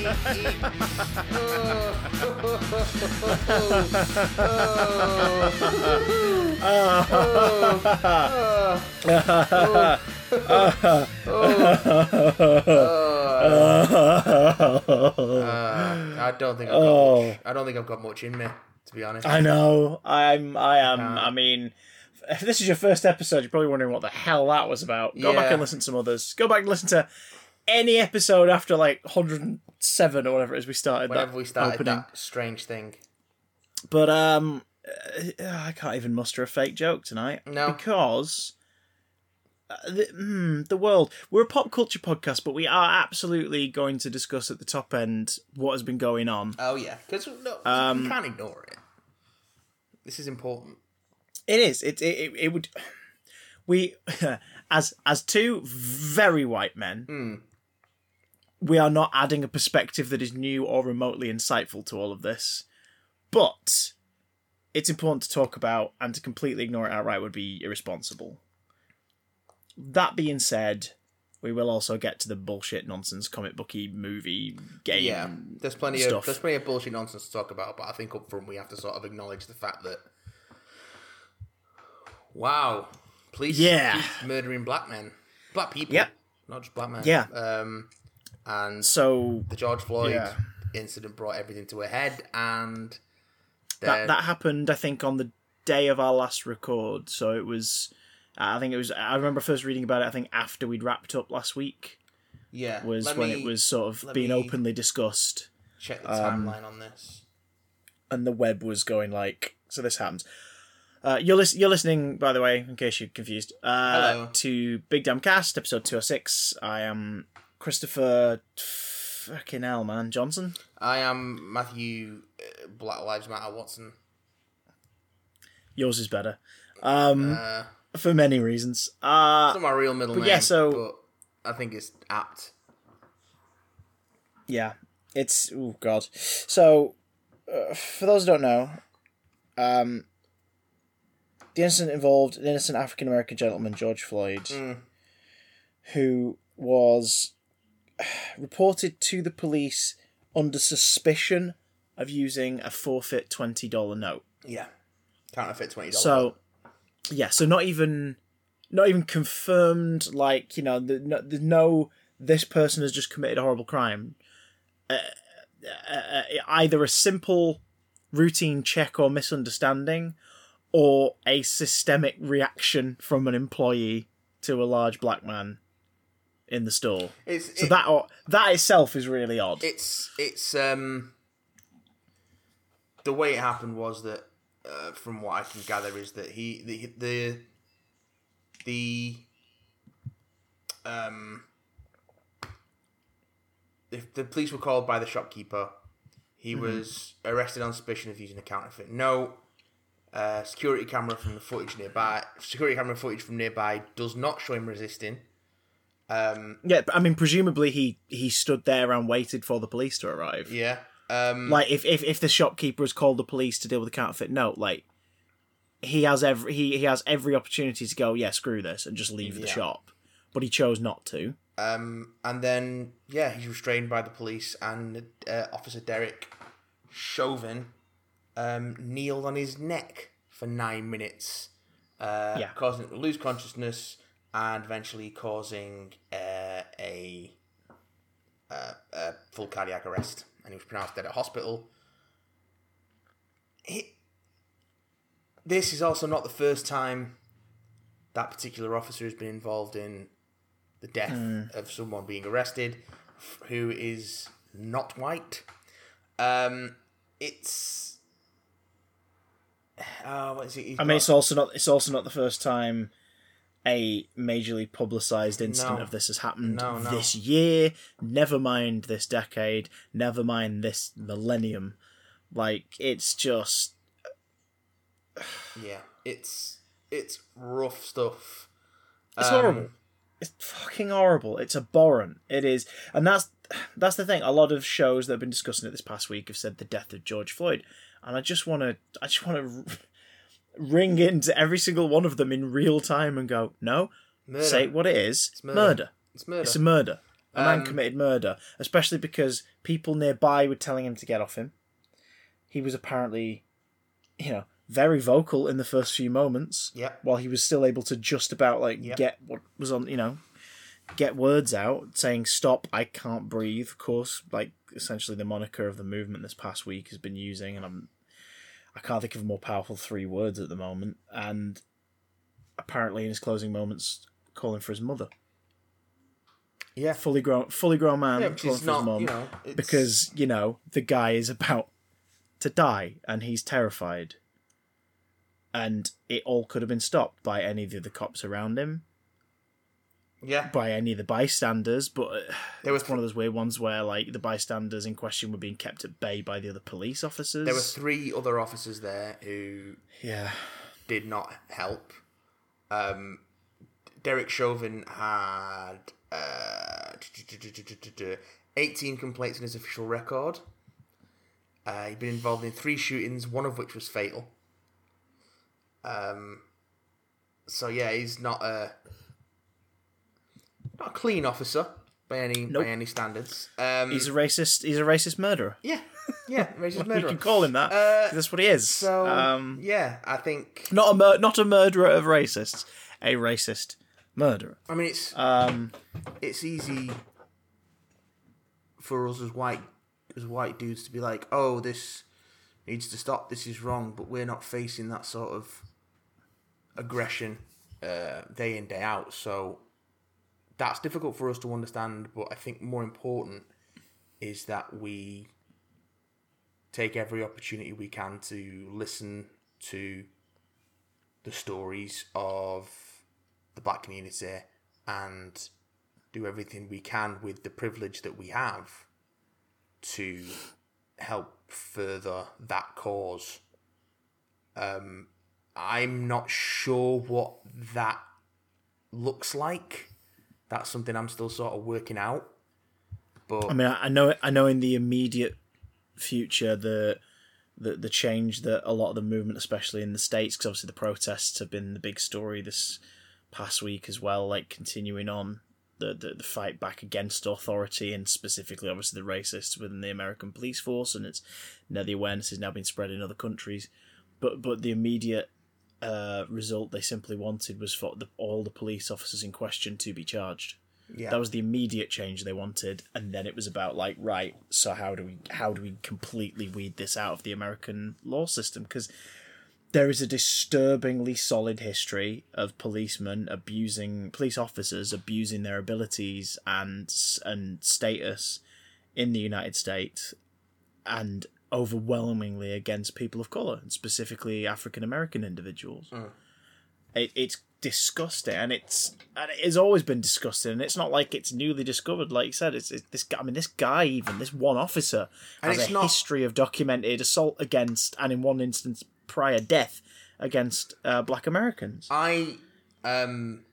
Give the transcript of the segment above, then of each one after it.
Uh, I don't think I've got Oh. much. I don't think I've got much in me, to be honest. I know. I'm. I am. Can't. I mean, if this is your first episode, you're probably wondering what the hell that was about. Go back and listen to some others. Go back and listen to any episode after like 107 or whatever it is we started. Whenever that we started opening. that strange thing. But um, uh, I can't even muster a fake joke tonight. No. because. uh, The, hmm, the world. We're a pop culture podcast, but we are absolutely going to discuss at the top end what has been going on. Oh yeah, because no, Um, we can't ignore it. This is important. It is. It it, it, it would. We, as as two very white men, we are not adding a perspective that is new or remotely insightful to all of this, but it's important to talk about, and to completely ignore it outright would be irresponsible. That being said, we will also get to the bullshit nonsense comic booky movie game. Yeah, there's plenty of there's plenty of bullshit nonsense to talk about, but I think up front we have to sort of acknowledge the fact that wow, police Yeah. murdering black men, black people, Yep. not just black men. Yeah. um, and So the George Floyd Yeah. incident brought everything to a head, and that that happened i think on the day of our last record so it was i think it was i remember first reading about it i think after we'd wrapped up last week yeah was let when me it was sort of being openly discussed check the um, timeline on this. and the web was going like so this happens uh, you're, lis- you're listening, by the way, in case you're confused, uh, Hello. to Big Damn Cast, episode 206. I am Christopher fucking hell, man, Johnson. I am Matthew uh, Black Lives Matter Watson. Yours is better. Um, Uh, for many reasons. Uh, it's not my real middle but name, yeah, so- but I think it's apt. Yeah, it's oh god. So, uh, for those who don't know, um, the incident involved an innocent African American gentleman, George Floyd, Mm. who was reported to the police under suspicion of using a forfeit twenty dollar note. Yeah, counterfeit twenty dollars. So, yeah, so not even, not even confirmed. Like you know, the, no, there's no this person has just committed a horrible crime. Uh, uh, uh, either a simple routine check or misunderstanding, or a systemic reaction from an employee to a large black man in the store. it's So it- that that itself is really odd. it's it's um the way it happened was that uh, from what I can gather is that he the the the um if the police were called by the shopkeeper he was arrested on suspicion of using a counterfeit note uh, security camera from the footage nearby security camera footage from nearby does not show him resisting um yeah, I mean, presumably he he stood there and waited for the police to arrive. yeah um like if, if if the shopkeeper has called the police to deal with the counterfeit note like he has every he, he has every opportunity to go yeah screw this and just leave the shop but he chose not to Um, and then, yeah, he's restrained by the police, and uh, Officer Derek Chauvin um, kneeled on his neck for nine minutes, uh, Yeah. causing him to lose consciousness and eventually causing uh, a, uh, a full cardiac arrest. And he was pronounced dead at hospital. It, this is also not the first time that particular officer has been involved in the death of someone being arrested who is not white. Um, it's. Oh, what is it? I mean got- it's also not it's also not the first time a majorly publicized incident No. of this has happened No, no. this year never mind this decade never mind this millennium like it's just yeah, it's it's rough stuff. It's Um, horrible. It's fucking horrible. It's abhorrent. It is, and that's that's the thing. A lot of shows that have been discussing it this past week have said the death of George Floyd, and I just want to, I just want to ring into every single one of them in real time and go, no, Murder. say what it is. murder. murder. It's murder. It's a murder. A man um, committed murder, especially because people nearby were telling him to get off him. He was apparently, you know, very vocal in the first few moments. Yeah. While he was still able to just about like Yep. get what was on, you know, get words out saying "Stop! I can't breathe." Of course, like essentially the moniker of the movement this past week has been using, and I'm, I can't think of a more powerful three words at the moment. And apparently, in his closing moments, calling for his mother Yeah. fully grown fully grown man Yeah, calling for his not, mum you know, because you know the guy is about to die and he's terrified and it all could have been stopped by any of the other cops around him Yeah. by any of the bystanders but uh, There was one of those weird ones where like the bystanders in question were being kept at bay by the other police officers There were three other officers there who yeah did not help. Um, Derek Chauvin had uh, 18 complaints in his official record. Uh, he'd been involved in three shootings, one of which was fatal. Um, so yeah, he's not a not a clean officer by any Nope. by any standards. Um, he's a racist he's a racist murderer yeah, yeah, racist murderer. can call him that Uh, that's what he is So um yeah, I think not a mur- not a murderer of racists a racist murderer I mean it's um it's easy for us as white as white dudes to be like, oh, this needs to stop. This is wrong, but we're not facing that sort of aggression uh, day in day out. So that's difficult for us to understand. But I think more important is that we take every opportunity we can to listen to the stories of the black community and do everything we can with the privilege that we have to help further that cause. Um, I'm not sure what that looks like. That's something I'm still sort of working out. But I mean, I know, I know, in the immediate future, the the the change that a lot of the movement, especially in the states, because obviously the protests have been the big story this past week as well, like continuing on the, the the fight back against authority and specifically, obviously, the racists within the American police force, and it's now the awareness has now been spread in other countries. But but the immediate uh, result they simply wanted was for the, all the police officers in question to be charged. yeah, That was the immediate change they wanted, and then it was about like, right, so how do we how do we completely weed this out of the American law system? Because there is a disturbingly solid history of policemen abusing police officers abusing their abilities and and status in the United States, and overwhelmingly against people of color, and specifically African American individuals it, it's disgusting and it's and it's always been disgusting and it's not like it's newly discovered. Like you said it's, it's this guy i mean this guy even this one officer And has a not- history of documented assault against and in one instance prior death against uh, black americans. I um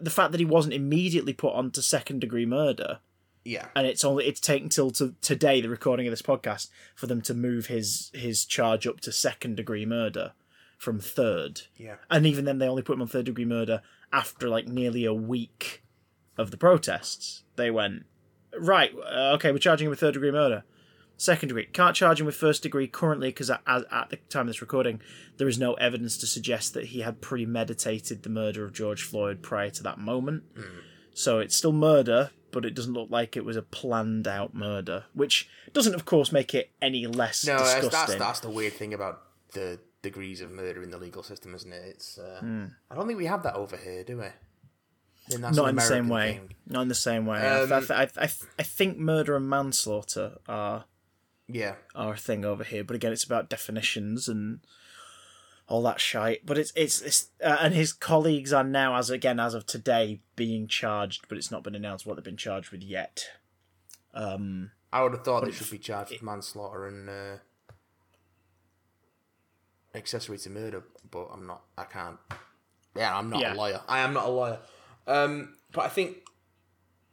the fact that he wasn't immediately put onto second degree murder yeah. And it's only it's taken till to today the recording of this podcast for them to move his his charge up to second degree murder from third. Yeah. And even then they only put him on third degree murder after like nearly a week of the protests. They went right uh, okay we're charging him with third degree murder. Second degree. Can't charge him with first degree currently because at, at at the time of this recording there is no evidence to suggest that he had premeditated the murder of george floyd prior to that moment. So it's still murder but it doesn't look like it was a planned out murder which doesn't of course make it any less no that's, disgusting that's that's the weird thing about the degrees of murder in the legal system isn't it it's uh, I don't think we have that over here do we that's not in the same way. thing. Not in the same way. Um, I, I, I, I think murder and manslaughter are yeah are a thing over here, but again, it's about definitions and all that shite. But it's it's, it's uh, and his colleagues are now, as again as of today, being charged, but it's not been announced what they've been charged with yet. Um, I would have thought they should be charged with manslaughter and uh, accessory to murder, but I'm not. I can't. Yeah, I'm not Yeah. a lawyer. I am not a lawyer. Um, but I think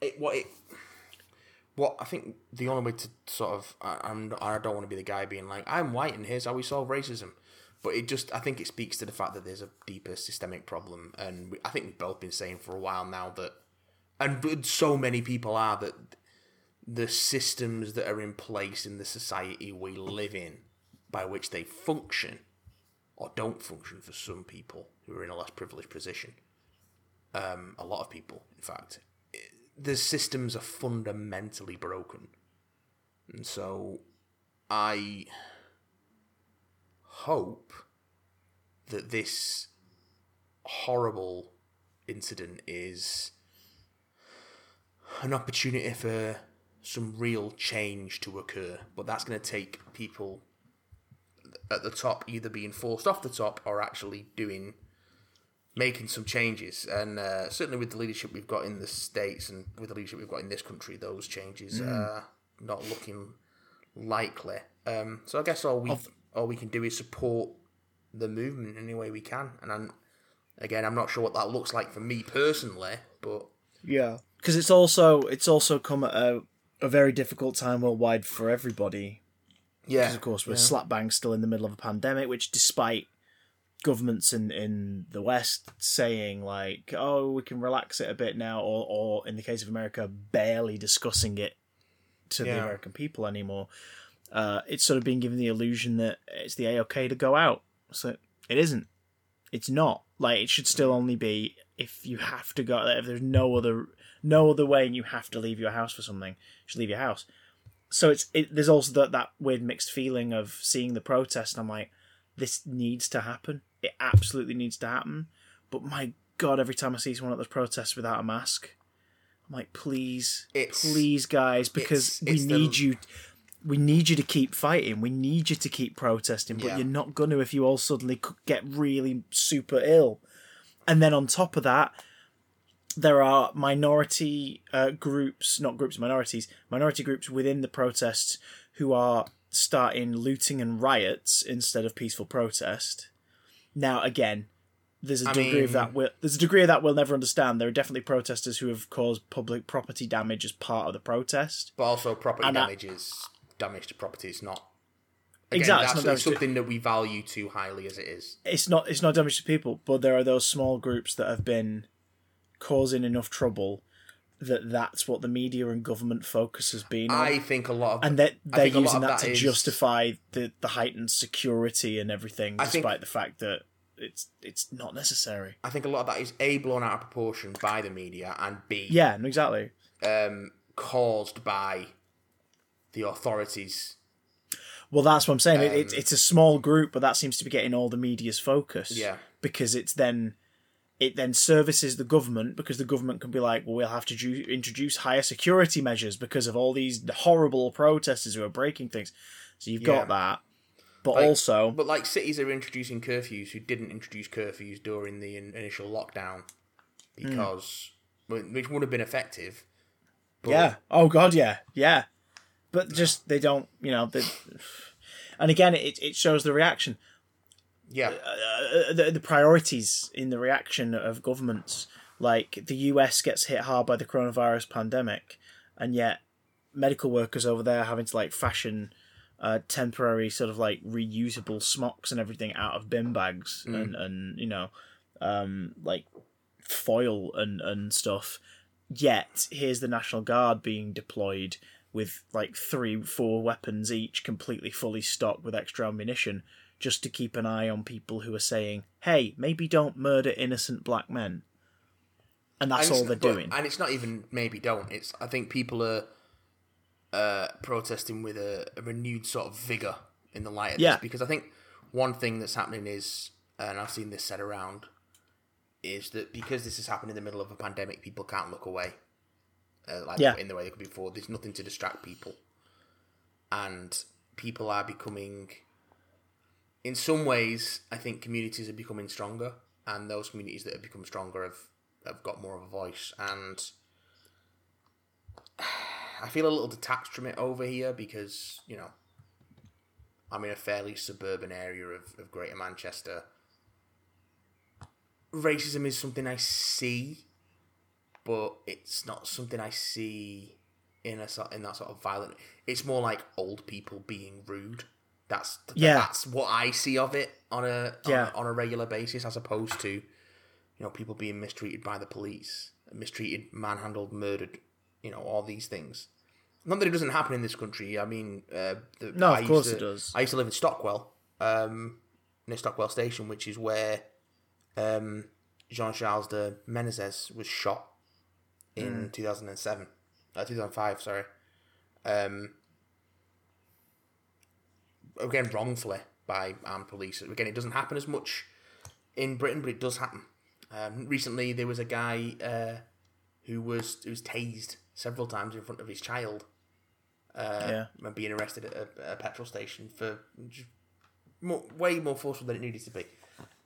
it. What it. What I think the only way to sort of I, I'm I don't want to be the guy being like I'm white and here's how we solve racism, but it just I think it speaks to the fact that there's a deeper systemic problem, and we, I think we've both been saying for a while now that and so many people are that the systems that are in place in the society we live in, by which they function, or don't function for some people who are in a less privileged position. Um, a lot of people, in fact, the systems are fundamentally broken, and so I hope that this horrible incident is an opportunity for some real change to occur, but that's going to take people at the top either being forced off the top or actually doing making some changes. And uh, certainly with the leadership we've got in the states and with the leadership we've got in this country, those changes mm. are not looking likely. Um, so I guess all we of... all we can do is support the movement any way we can. And I'm, again, I'm not sure what that looks like for me personally, but yeah, because it's also it's also come at a, a very difficult time worldwide for everybody. Yeah, because of course we're yeah. slap bang still in the middle of a pandemic, which despite governments in in the West saying like, oh, we can relax it a bit now, or or in the case of America, barely discussing it to yeah. the American people anymore. Uh, it's sort of being given the illusion that it's the a okay to go out. So it isn't. It's not. Like it should still only be if you have to go. If there's no other no other way, and you have to leave your house for something, you should leave your house. So it's it, there's also that that weird mixed feeling of seeing the protest, and I'm like, this needs to happen. It absolutely needs to happen. But my god, every time I see someone at those protests without a mask, I'm like, please, it's, please, guys, because it's, it's we need the... you. We need you to keep fighting. We need you to keep protesting, but yeah. you're not going to if you all suddenly get really super ill. And then on top of that, there are minority uh, groups, not groups, minorities, minority groups within the protests who are starting looting and riots instead of peaceful protest. Now, again, there's a I degree mean, of that we'll, there's a degree of that we'll never understand. There are definitely protesters who have caused public property damage as part of the protest, but also property and damage is damage to property. It's not again, exactly that's, it's something to, that we value too highly as it is. It's not it's not damage to people, but there are those small groups that have been causing enough trouble that that's what the media and government focus has been on. I think a lot of and that they're using that, that, to is... justify the the heightened security and everything, despite think... the fact that it's it's not necessary. I think a lot of that is a blown out of proportion by the media, and b yeah, exactly um, caused by the authorities. Well, that's what I'm saying. Um, it, it's a small group, but that seems to be getting all the media's focus. Yeah, because it's then it then services the government because the government can be like, well, we'll have to do, introduce higher security measures because of all these horrible protesters who are breaking things. So you've got that, but like, also, but like cities are introducing curfews who didn't introduce curfews during the initial lockdown because mm. which would have been effective. But... Yeah. Oh God. Yeah. Yeah. But just they don't. You know. They... And again, it it shows the reaction yeah uh, the, the priorities in the reaction of governments like the US gets hit hard by the coronavirus pandemic and yet medical workers over there having to like fashion uh, temporary sort of like reusable smocks and everything out of bin bags mm. and and you know um, like foil and and stuff yet here's the national guard being deployed with like three four weapons each completely fully stocked with extra ammunition just to keep an eye on people who are saying, "Hey, maybe don't murder innocent black men." And that's and all they're but, doing. And it's not even maybe don't. It's I think people are uh, protesting with a, a, renewed sort of vigor in the light of yeah. this because I think one thing that's happening is, and I've seen this said around, is that because this has happened in the middle of a pandemic, people can't look away. Uh, like yeah. in the way they could be before. There's nothing to distract people, and people are becoming in some ways, I think communities are becoming stronger, and those communities that have become stronger have have got more of a voice. And I feel a little detached from it over here because you know I'm in a fairly suburban area of, of Greater Manchester. Racism is something I see, but it's not something I see in a in that sort of violent. It's more like old people being rude that's yeah. That's what I see of it on a on, yeah. a on a regular basis, as opposed to you know people being mistreated by the police. mistreated, manhandled, murdered. You know, all these things. Not that it doesn't happen in this country. I mean, uh, the, No, of I used course to- it does. I used to live in Stockwell, um, near Stockwell Station, which is where um, Jean Charles de Menezes was shot In 2007, uh, 2005. Sorry. Um, again, wrongfully by armed police. Again, it doesn't happen as much in Britain, but it does happen. Um, recently, there was a guy uh, who was who was tased several times in front of his child uh, Yeah. and being arrested at a, a petrol station for more, way more forceful than it needed to be.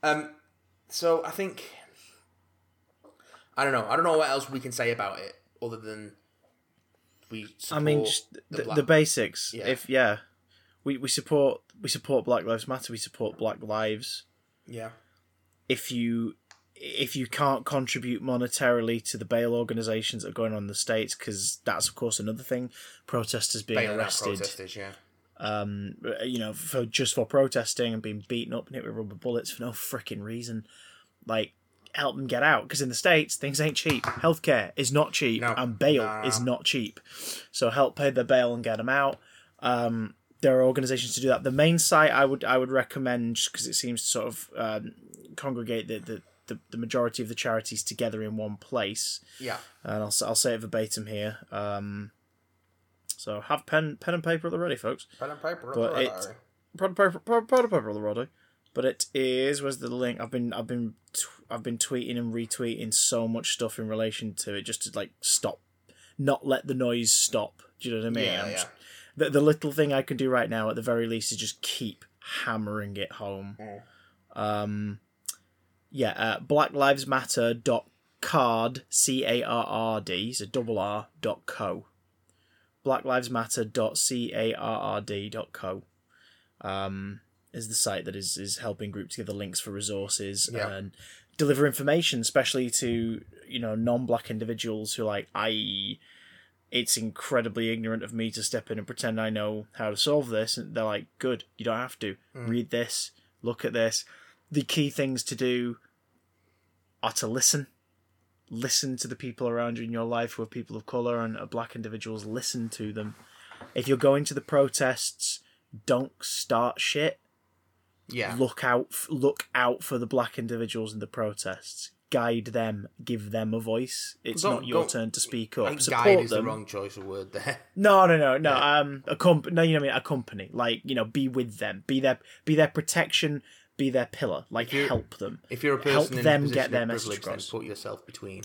Um, so I think I don't know. I don't know what else we can say about it other than we. I mean, just the the, black- the basics. Yeah. If yeah, we we support we support Black Lives Matter. We support Black Lives. yeah, If you if you can't contribute monetarily to the bail organisations that are going on in the states, because that's of course another thing. Protesters being out arrested, protesters. Yeah, um, you know, for just for protesting and being beaten up and hit with rubber bullets for no freaking reason. Like, help them get out because in the states things ain't cheap. Healthcare is not cheap, No. and bail No, no, is not cheap. So help pay their bail and get them out. Um, there are organisations to do that. The main site I would I would recommend because it seems to sort of um, congregate the, the the the majority of the charities together in one place yeah. and I'll, I'll say it verbatim here. Um, so have pen pen and paper at the ready, folks. Pen and paper. But alright, it- alright. Pen and paper, pen pen and paper at the ready. But it is. Where's the link? I've been I've been I've been tweeting and retweeting so much stuff in relation to it just to like stop, not let the noise stop. Do you know what I mean? Yeah, yeah. the, the little thing I can do right now, at the very least, is just keep hammering it home. Mm. Um, yeah, uh, Black Lives Matter dot card c a r r d so double r dot co. Black Lives Matter dot c a r r d dot co. Um, is the site that is is helping group together links for resources Yeah. and deliver information, especially to you know non-black individuals who are like I. It's incredibly ignorant of me to step in and pretend I know how to solve this, and they're like, "Good, you don't have to mm. read this, look at this." The key things to do are to listen. Listen to the people around you in your life who are people of colour and are black individuals. Listen to them. If you're going to the protests, don't start shit Yeah. look out look out for the black individuals in the protests. Guide them give them a voice. It's Don't- not your turn to speak up. support guide is them. the wrong choice of word there. no no no no um a comp no you know what I mean? A company. Like you know be with them. Be their be their protection be their pillar. Like help them. If you're a person Help in them a get their message across. put yourself between.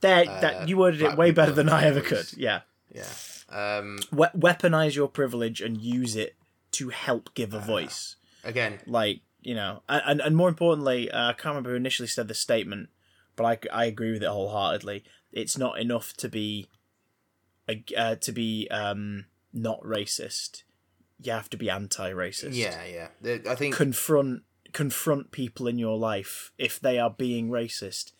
there that you worded it way better than i ever could. Yeah. Yeah. Um, we- weaponize your privilege and use it to help give a voice again, like you know and and, more importantly uh, i can't remember who initially said this statement but I, I agree with it wholeheartedly. It's not enough to be uh, to be um not racist. You have to be anti-racist. Yeah, yeah. I think confront confront people in your life if they are being racist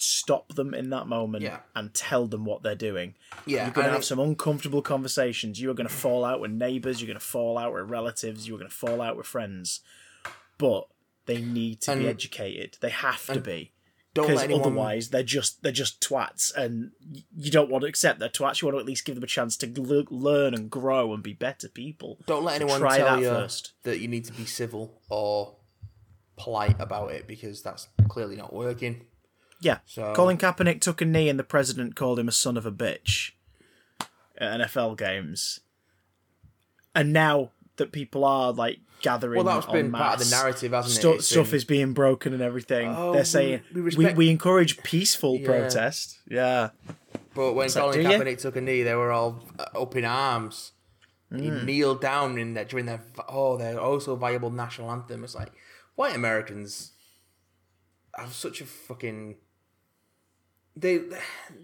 stop them in that moment Yeah. and tell them what they're doing yeah. you're going to have some uncomfortable conversations. You are going to fall out with neighbours. You're going to fall out with relatives. You're going to fall out with friends. But they need to be educated. They have to be don't because let anyone, otherwise they're just they're just twats, and you don't want to accept they're twats. You want to at least give them a chance to l- learn and grow and be better people. don't let So anyone try tell that you first. that you need to be civil or polite about it because that's clearly not working. Yeah. So- Colin Kaepernick took a knee, and the president called him a son of a bitch at NFL games. And now that people are like gathering, Well, that's been part of the narrative, hasn't stu- it? It's stuff been- is being broken and everything. Oh, They're saying we we, respect- we, encourage peaceful Yeah. protest. Yeah, But when like, Colin you? Kaepernick took a knee, they were all uh, up in arms. He Mm. kneeled down in that during their oh their also viable national anthem. It's like white Americans have such a fucking they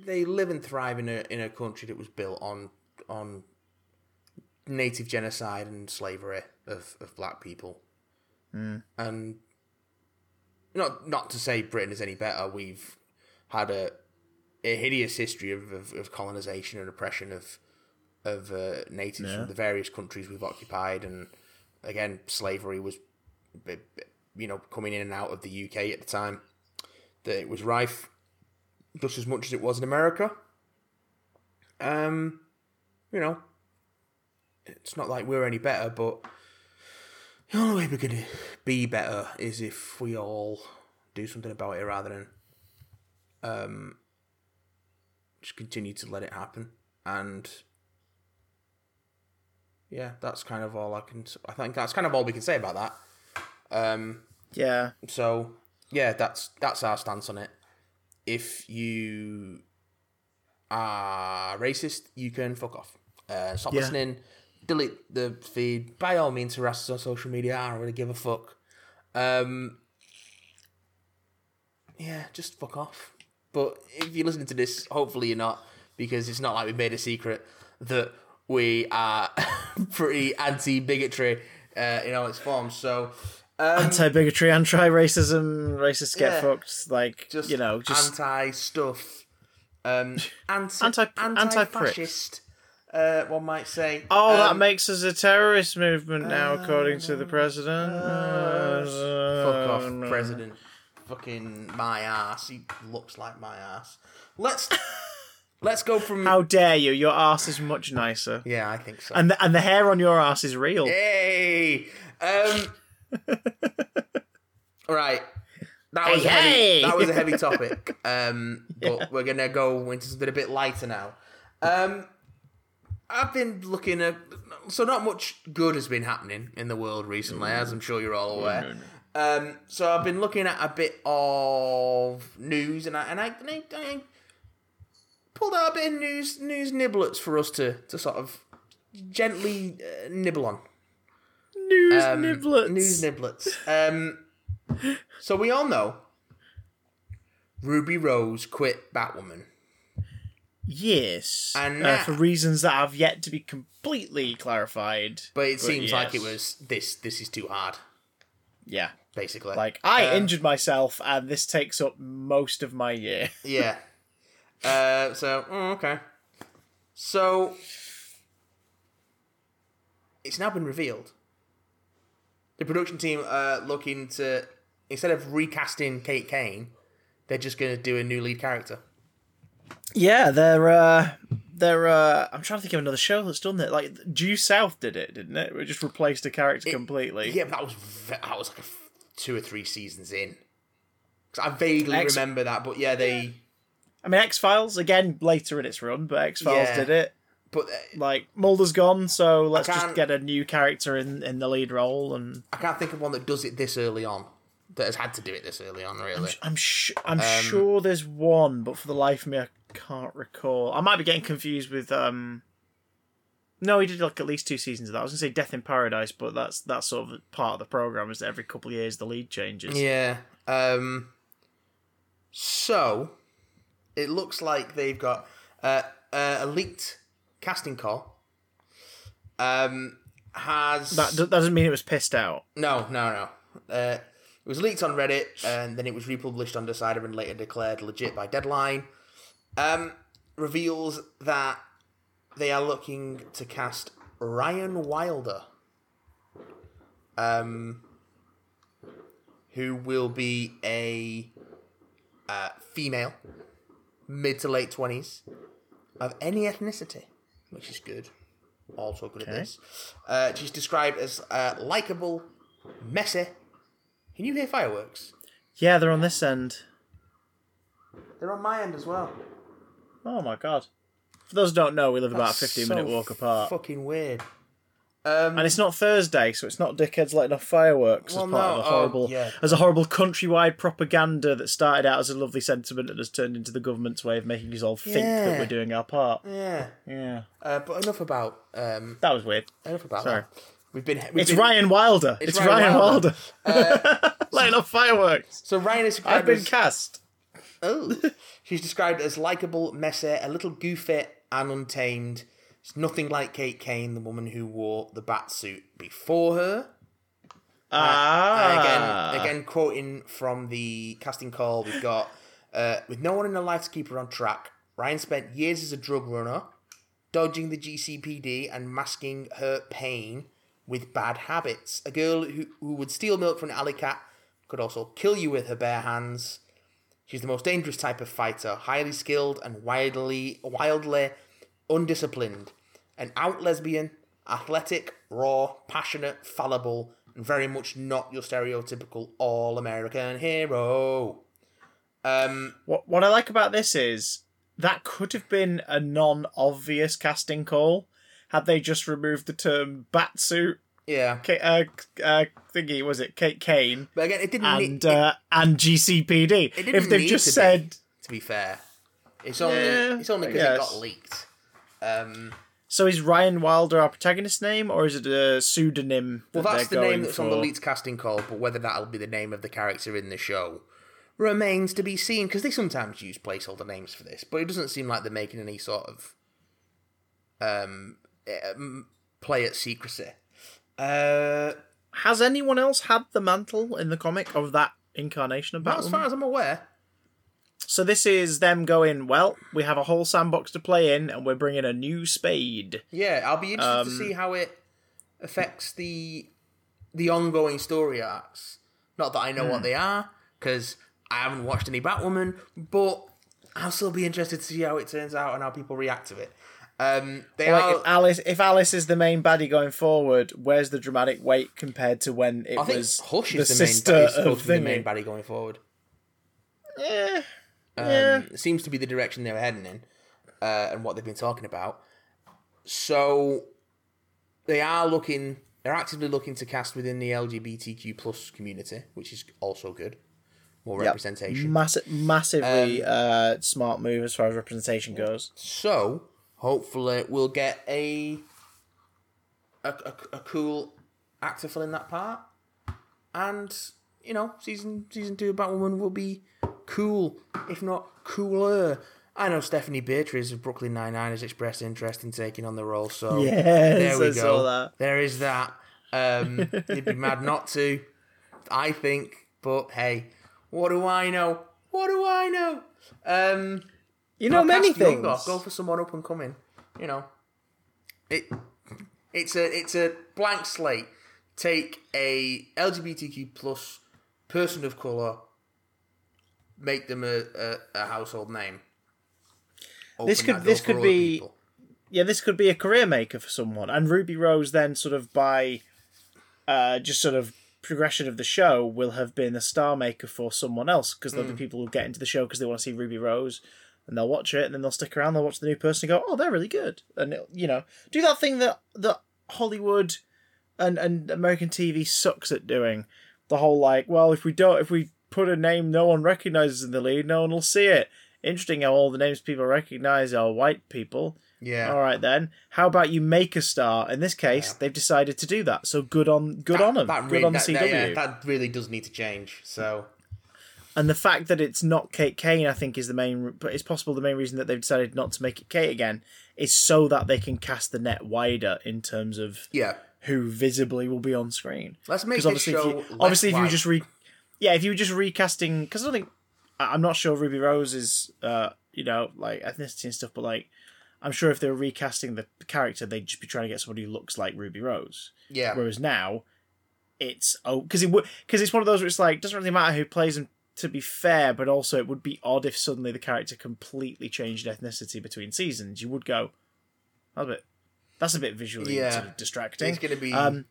they live and thrive in a in a country that was built on on native genocide and slavery of, of black people. And not not to say Britain is any better. We've had a a hideous history of, of, of colonization and oppression of of uh, natives Yeah. from the various countries we've occupied, and again, slavery was, you know, coming in and out of the UK at the time that it was rife. Just as much as it was in America. Um, you know, it's not like we're any better, but the only way we're gonna be better is if we all do something about it rather than um just continue to let it happen. And yeah, that's kind of all I can. I think that's kind of all we can say about that. Um, Yeah. so yeah, that's that's our stance on it. If you are racist, you can fuck off. Uh, stop Yeah. listening. Delete the feed. By all means, harass us on social media. I don't really give a fuck. Um, yeah, just fuck off. But if you're listening to this, hopefully you're not, because it's not like we've made a secret that we are pretty anti bigotry uh, in all its forms. So. Um, Anti bigotry, anti racism, racists get Yeah. fucked. Like, just you know, just. anti stuff, um, anti Anti- fascist. Uh, one might say. Oh, that Um, makes us a terrorist movement now, according to the president. fuck off, Uh, president. Fucking my ass. He looks like my ass. Let's let's go from. How dare you? Your ass is much nicer, yeah, I think so. and the, and the hair on your ass is real. Hey, um, right. That was Hey, a heavy, hey! that was a heavy topic. Um, but we're gonna go into something a bit lighter now. Um, I've been looking at so not much good has been happening in the world recently, as I'm sure you're all aware. Um, so I've been looking at a bit of news, and I and I, and I, I pulled out a bit of news news niblets for us to to sort of gently uh, nibble on. News Um, niblets. News niblets. Um, so we all know Ruby Rose quit Batwoman. Yes, And uh, for reasons that have yet to be completely clarified. But it seems like it was this. This is too hard, Yeah, basically. like I Um, injured myself, and this takes up most of my year. Yeah. Uh, so mm, okay. So it's now been revealed. The production team are looking to instead of recasting Kate Kane, they're just going to do a new lead character. Yeah, they're uh they're uh I'm trying to think of another show that's done that. Like Due South did it, didn't it? It just replaced a character completely. Yeah, but that was that was like a f- two or three seasons in. I vaguely X- remember that, but yeah, they. I mean X Files again later in its run, but X Files Yeah. did it. But uh, Like Mulder's gone, so let's just get a new character in in the lead role and I can't think of one that does it this early on. That has had to do it this early on, really. I'm sh- I'm Um, sure there's one, but for the life of me I can't recall. I might be getting confused with um no, he did like at least two seasons of that. I was gonna say Death in Paradise, but that's that's sort of part of the program. Is that every couple of years the lead changes. Yeah. Um. So, it looks like they've got uh, uh, a leaked casting call. Um, has That, that doesn't mean it was pissed out. no, no, no. Uh, it was leaked on Reddit, and then it was republished on Decider and later declared legit by Deadline. Um, reveals that they are looking to cast Ryan Wilder, um, who will be a uh, female, mid to late twenties, of any ethnicity, which is good. Also good at Okay. this. Uh, she's described as uh, likable, messy. Can you hear fireworks? Yeah, they're on this end. They're on my end as well. Oh my god. For those who don't know, we live about a 15 minute So walk apart. Fucking weird. Um, and it's not Thursday, so it's not dickheads lighting off fireworks Well, as part no, of a oh, horrible, yeah. as a horrible countrywide propaganda that started out as a lovely sentiment and has turned into the government's way of making us all think Yeah. that we're doing our part. yeah. Yeah, Uh, but enough about um, that was weird. enough about Sorry. that. We've been. We've It's been, Ryan Wilder. It's, Ryan Ryan, Wilder. Wilder, letting off fireworks. So Ryan is I've been as, cast. oh, she's described as likable, messy, a little goofy, and untamed. It's nothing like Kate Kane, the woman who wore the bat suit before her. Ah, And again, again, quoting from the casting call, we've got uh, with no one in her life to keep her on track. Ryan spent years as a drug runner, dodging the GCPD and masking her pain with bad habits. A girl who, who would steal milk from an alley cat could also kill you with her bare hands. She's the most dangerous type of fighter, highly skilled and wildly, wildly undisciplined. An out lesbian, athletic, raw, passionate, fallible, and very much not your stereotypical all American hero. Um, What what I like about this is that could have been a non-obvious casting call had they just removed the term batsuit. yeah, K- uh, uh, thingy was it Kate Kane but again, it didn't and need, uh, and GCPD. it didn't If they've just to be. said to be fair. It's only Yeah, it's only because it got leaked. Um, so, is Ryan Wilder our protagonist name or is it a pseudonym? well, that that's the name that's on the for? leaked casting call, but whether that'll be the name of the character in the show remains to be seen. Because they sometimes use placeholder names for this, but it doesn't seem like they're making any sort of um, um play at secrecy. Uh, Has anyone else had the mantle in the comic of that incarnation of not as far as I'm aware. So this is them going. Well, we have a whole sandbox to play in, and we're bringing a new Spade. Yeah, I'll be interested Um, to see how it affects the the ongoing story arcs. Not that I know Hmm. what they are, because I haven't watched any Batwoman, but I'll still be interested to see how it turns out and how people react to it. Um, they Like are. if Alice, if Alice is the main baddie going forward, where's the dramatic weight compared to when it I think was Hush the is the sister Is of the main baddie going forward. Eh, Um, Yeah. It seems to be the direction they were heading in, uh, and what they've been talking about. So they are looking. They're actively looking to cast within the LGBTQ plus community, which is also good. More Yep. representation. Massi- massively Um, uh, smart move as far as representation goes. So hopefully we'll get a a, a, a cool actor filling that part, and you know season season two of Batwoman will be cool, if not cooler. I know Stephanie Beatriz of Brooklyn Nine Nine has expressed interest in taking on the role, so Yes, there we I go. There is that. Um, you'd be mad not to, I think. But hey, what do I know? What do I know? Um, You know many things. Go for someone up and coming. You know, it it's a it's a blank slate. Take a LGBTQ plus person of color, make them a, a, a household name. This could- this could be- people. yeah, this could be a career maker for someone. And Ruby Rose then sort of by uh, just sort of progression of the show will have been a star maker for someone else because there'll Mm. be people who get into the show because they want to see Ruby Rose and they'll watch it and then they'll stick around, they'll watch the new person and go, oh, they're really good. And, you know, do that thing that, that Hollywood and, and American TV sucks at doing. The whole like, well, if we don't, if we put a name no one recognizes in the lead, no one will see it. Interesting how all the names people recognize are white people. Yeah, All right then. How about you make a star? In this case, they've decided to do that. So good on good on them. good really, on the that, CW. that- yeah, that really does need to change. So And the fact that it's not Kate Kane, I think, is the main. But it's possible the main reason that they've decided not to make it Kate again is so that they can cast the net wider in terms of yeah, who visibly will be on screen. let's make Because this obviously, show if you, obviously, if you just re, yeah, if you were just recasting, because I don't think I'm not sure Ruby Rose is, uh, you know, like ethnicity and stuff, but like, I'm sure if they were recasting the character, they'd just be trying to get somebody who looks like Ruby Rose. yeah, Whereas now, it's oh, because it would because it's one of those where it's like doesn't really matter who plays them. To be fair, but also it would be odd if suddenly the character completely changed ethnicity between seasons. You would go, that's a bit, that's a bit visually Yeah. sort of distracting. it's gonna be Um,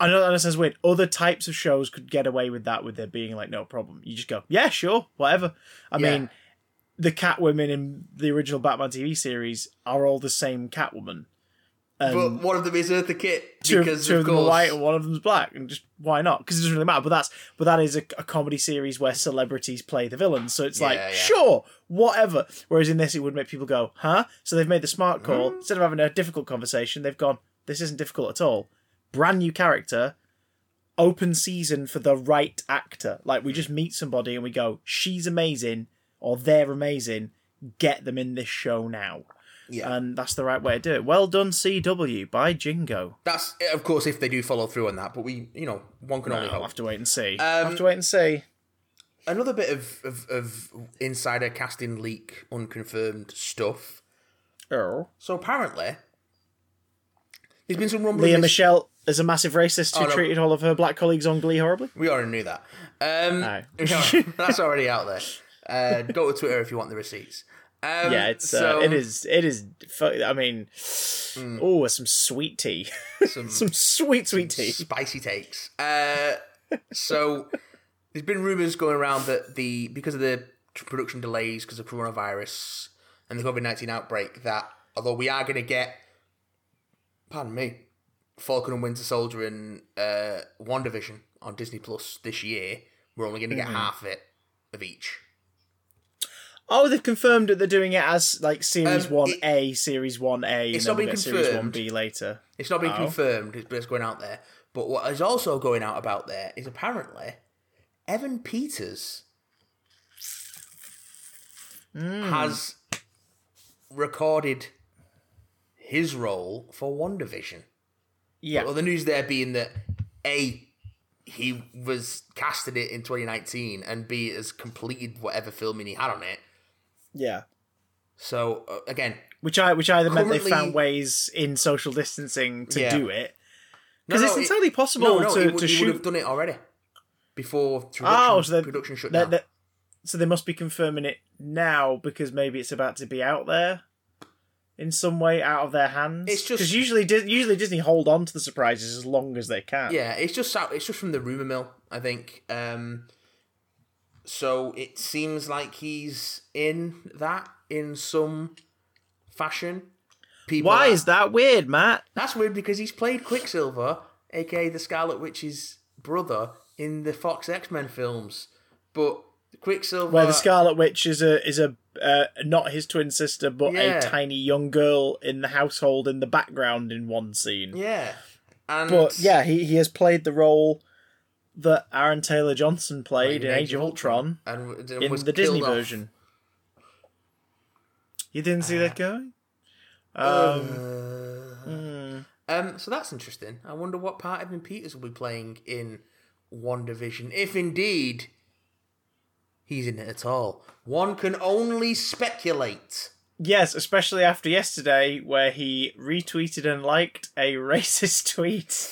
I know that sounds weird. Other types of shows could get away with that, with there being like no problem. You just go, yeah, sure, whatever. I Yeah. mean, the Catwomen in the original Batman TV series are all the same Catwoman. but Um, one of them is Eartha Kitt two, because two of of them course are white and one of them's black, and just why not? Because it doesn't really matter. But that's but that is a, a comedy series where celebrities play the villains, so it's like Yeah, yeah. sure, whatever. Whereas in this, it would make people go, huh? So they've made the smart call Hmm. instead of having a difficult conversation. They've gone, this isn't difficult at all. Brand new character, open season for the right actor. Like we just meet somebody and we go, she's amazing or they're amazing. Get them in this show now. yeah. And that's the right way to do it. Well done, CW by Jingo. That's of course if they do follow through on that, but we, you know, one can only I'll hope. have to wait and see. Um, have to wait and see. Another bit of, of, of insider casting leak, unconfirmed stuff. Oh. So apparently, there's been some rumbling. Lea Michele is a massive racist who Oh, no. treated all of her black colleagues on Glee horribly. We already knew that. Um, no, that's already out there. Uh, go to Twitter if you want the receipts. Um, yeah, it's so, uh, it is it is. I mean, oh, some sweet tea, Some, some sweet sweet tea. spicy takes. Uh, so there's been rumours going around that the because of the production delays because of coronavirus and the COVID nineteen outbreak, that although we are going to get, pardon me, Falcon and Winter Soldier and uh, WandaVision on Disney Plus this year, we're only going to get Mm-hmm. half of it of each. Oh, they've confirmed that they're doing it as like Series Um, One it- A, Series One A, and It's then not been get Series One confirmed. B later. It's not been Oh. confirmed, it's- but it's going out there. But what is also going out about there is apparently Evan Peters has recorded his role for WandaVision. Yeah, Well, the news there being that A, he was casted it in 2019, and B, has completed whatever filming he had on it. yeah. So, uh, again, Which I which either meant they found ways in social distancing to Yeah. do it because no, it's it- entirely possible no, no, to, to he would shoot. have done it already before production, Oh, so production shut down. they- so they must be confirming it now because maybe it's about to be out there in some way out of their hands. It's just- because usually usually Disney hold on to the surprises as long as they can. Yeah, it's just out- it's just from the rumor mill, I think. Um, so it seems like he's in that in some fashion. People Why are- is that weird, Matt? that's weird because he's played Quicksilver, aka the Scarlet Witch's brother, in the Fox X Men films, but Quicksilver. Where the Scarlet Witch is a is a uh, not his twin sister, but Yeah. a tiny young girl in the household in the background in one scene. yeah, and But yeah, he, he has played the role that Aaron Taylor Johnson played in Age of Ultron and, and in the Disney off. version. You didn't see that going? Uh, Um, Um, so that's interesting. I wonder what part Evan Peters will be playing in WandaVision, if indeed he's in it at all. One can only speculate. yes, especially after yesterday, where he retweeted and liked a racist tweet,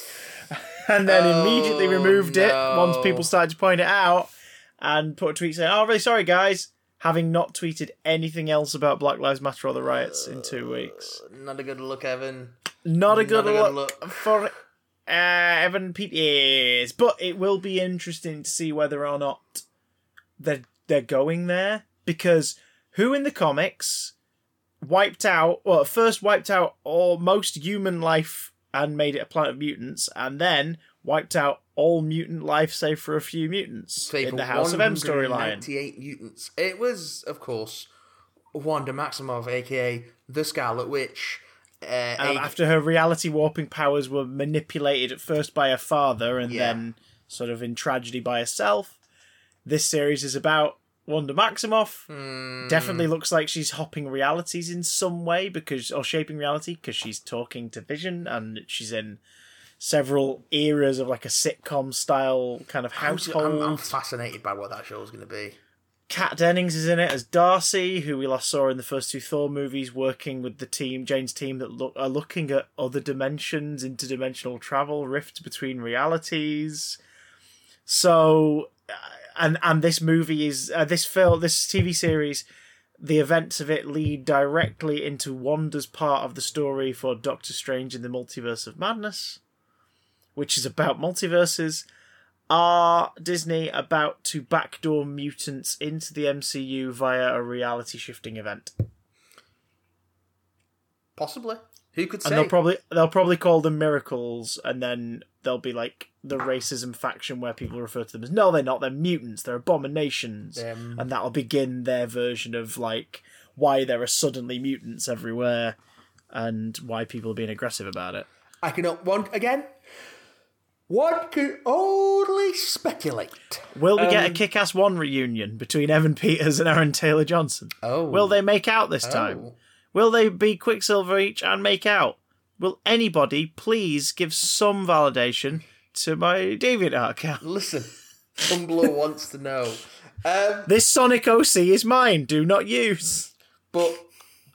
and then immediately Oh, removed it once people started to point it out, and put a tweet saying, "Oh, really sorry, guys." Having not tweeted anything else about Black Lives Matter or the riots in two weeks. Not a good look, Evan. Not a good, Not a good look, look. for uh, Evan Peters, but it will be interesting to see whether or not they're they're going there because who in the comics wiped out well first wiped out all most human life and made it a planet of mutants and then wiped out all mutant life save for a few mutants Say in the House of M storyline. 198 mutants. It was, of course, Wanda Maximoff, aka the Scarlet Witch. Uh, Um, a- after her reality warping powers were manipulated at first by her father and Yeah. then sort of in tragedy by herself. This series is about Wanda Maximoff. Hmm. Definitely looks like she's hopping realities in some way because or shaping reality because she's talking to Vision and she's in several eras of like a sitcom style kind of I'm, household. I'm fascinated by what that show is going to be. Kat Dennings is in it as Darcy, who we last saw in the first two Thor movies, working with the team, Jane's team, that look are looking at other dimensions, interdimensional travel, rifts between realities. So, uh, and and this movie is uh, this film, this TV series, the events of it lead directly into Wanda's part of the story for Doctor Strange in the Multiverse of Madness, which is about multiverses are Disney about to backdoor mutants into the MCU via a reality shifting event? Possibly. Who could say? And they'll probably they'll probably call them miracles, and then there'll be like the racism faction where people refer to them as no, they're not. They're mutants. They're abominations, Them. and that'll begin their version of like why there are suddenly mutants everywhere, and why people are being aggressive about it. I can one again. One can only speculate. Will we get a Um, Kick-Ass One reunion between Evan Peters and Aaron Taylor Johnson? Oh, Will they make out this time? Oh. Will they be Quicksilver each and make out? Will anybody please give some validation to my DeviantArt account? Listen, Tumblr wants to know. Um, This Sonic OC is mine. Do not use. but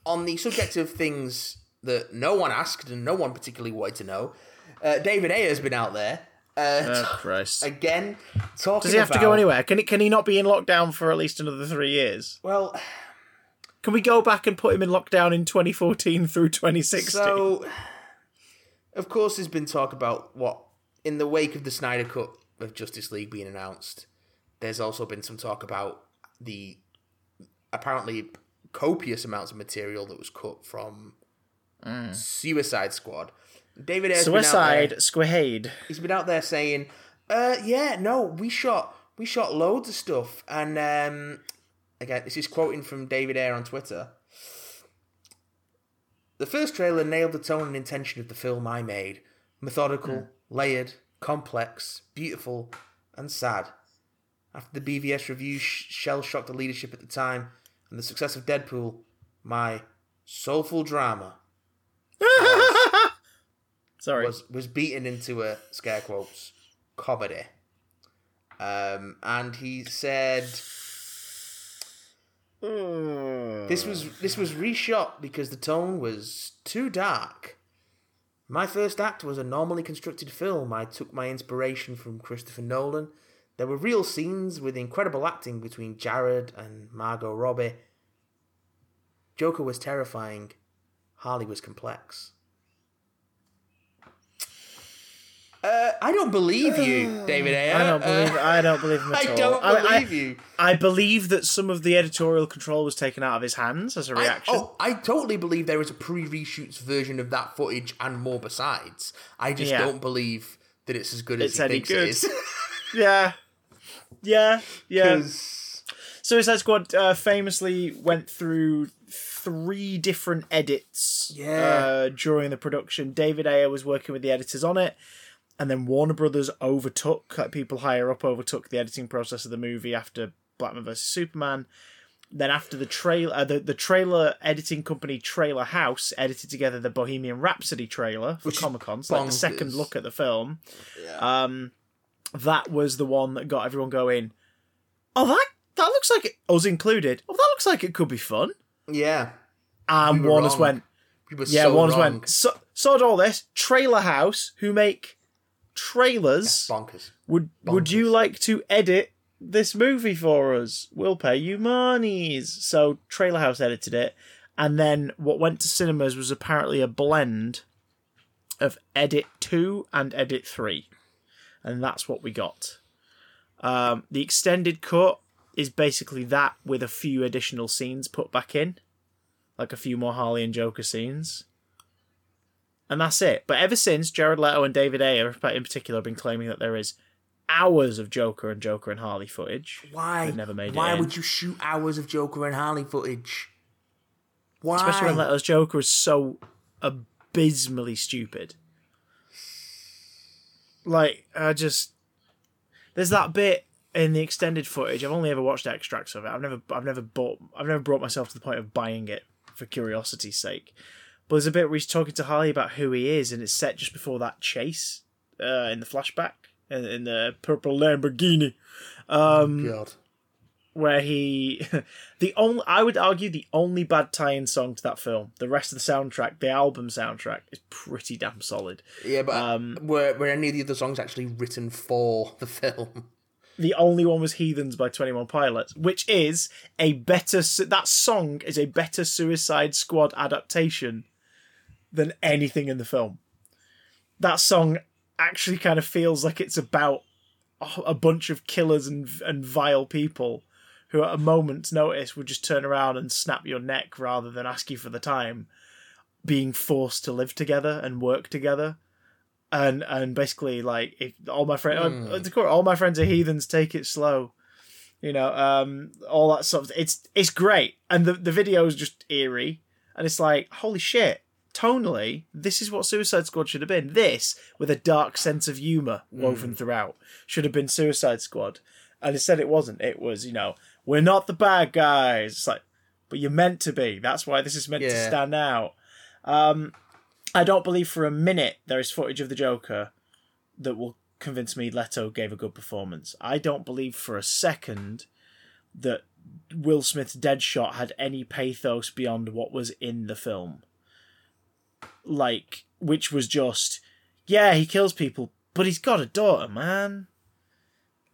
on the subject of things that no one asked and no one particularly wanted to know, uh, David Ayer has been out there Uh, Oh Christ! again, talking Does he have to go anywhere? Can he? Can he not be in lockdown for at least another three years? Well, Can we go back and put him in lockdown in 2014 through 2016? so of course, there's been talk about what in the wake of the Snyder Cut of Justice League being announced. There's also been some talk about the apparently copious amounts of material that was cut from Suicide Squad. David Ayer's been out there- Suicide Squad. he's been out there saying, uh, yeah, no, we shot we shot loads of stuff, and um, again, this is quoting from David Ayer on Twitter. The first trailer nailed the tone and intention of the film I made: methodical, layered, complex, beautiful, and sad. After the BVS review sh- shell shocked the leadership at the time, and the success of Deadpool, my soulful drama Sorry. was was beaten into a scare quotes comedy. Um, and he said Hmm. this was this was reshot because the tone was too dark. My first act was a normally constructed film. I took my inspiration from Christopher Nolan. There were real scenes with incredible acting between Jared and Margot Robbie. Joker was terrifying. Harley was complex. Uh, I don't believe you, David Ayer. I don't believe. Uh, I don't believe him at all. I don't believe I, you. I believe that some of the editorial control was taken out of his hands as a reaction. oh, I totally believe there is a pre-reshoots version of that footage and more besides. I just Yeah. don't believe that it's as good as It's he any thinks good. it is. Yeah, yeah, yeah. Suicide Squad uh, famously went through three different edits Yeah. uh, during the production. David Ayer was working with the editors on it, and then Warner Brothers overtook, like people higher up overtook the editing process of the movie after Batman vs Superman. Then after the trailer, uh, the, the trailer editing company Trailer House edited together the Bohemian Rhapsody trailer for Comic Con, so like the second look at the film. Um, that was the one that got everyone going. Oh, that that looks like it, us included. Oh, that looks like it could be fun. yeah, And We Warner's wrong. went, we yeah, so Warner's wrong. went, so, sod all this. Trailer House, who make trailers, bonkers. would would you like to edit this movie for us? We'll pay you monies. So Trailer House edited it, and then what went to cinemas was apparently a blend of Edit Two and Edit Three, and that's what we got. Um, the extended cut is basically that with a few additional scenes put back in, like a few more Harley and Joker scenes. And that's it. But ever since, Jared Leto and David Ayer, in particular, have been claiming that there is hours of Joker and Joker and Harley footage. Why? They've never made it Why would you shoot hours of Joker and Harley footage? Why? Especially when Leto's Joker is so abysmally stupid. Like, I just. There's that bit in the extended footage. I've only ever watched extracts of it. I've never, I've never bought, I've never brought myself to the point of buying it for curiosity's sake. But there's a bit where he's talking to Harley about who he is, and it's set just before that chase uh, in the flashback in, in the purple Lamborghini. Um, God. where he the only I would argue the only bad tie-in song to that film. The rest of the soundtrack, the album soundtrack, is pretty damn solid. Yeah, but Um, were were any of the other songs actually written for the film? The only one was "Heathens" by Twenty One Pilots, which is a better. That song is a better Suicide Squad adaptation than anything in the film. That song actually kind of feels like it's about a- bunch of killers and and vile people who, at a moment's notice, would just turn around and snap your neck rather than ask you for the time, being forced to live together and work together. And and basically like if all my friends all my friends are heathens take it slow. You know um all that stuff it's it's great. And the the video is just eerie. And it's like holy shit tonally this is what suicide squad should have been. This with a dark sense of humor woven throughout should have been suicide squad. And instead it wasn't. It was you know we're not the bad guys. It's like but you're meant to be. That's why this is meant to stand out. Um I don't believe for a minute there is footage of the Joker that will convince me Leto gave a good performance. I don't believe for a second that Will Smith's Deadshot had any pathos beyond what was in the film. Like, which was just, yeah, he kills people, but he's got a daughter, man.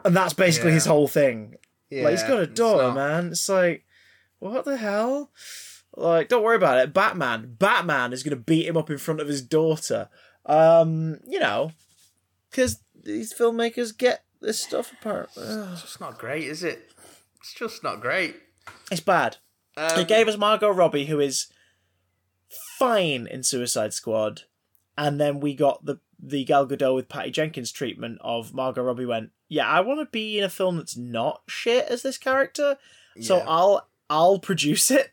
And that's basically Yeah. his whole thing. Yeah, like he's got a it's daughter, not- man. It's like, what the hell? Like, don't worry about it. Batman, Batman is gonna beat him up in front of his daughter. Um, you know, because these filmmakers get this stuff apart. It's just not great, is it? It's just not great. It's bad. Um, It gave us Margot Robbie, who is fine in Suicide Squad, and then we got the the Gal Gadot with Patty Jenkins treatment of Margot Robbie went, yeah, I want to be in a film that's not shit as this character, so Yeah. I'll I'll produce it.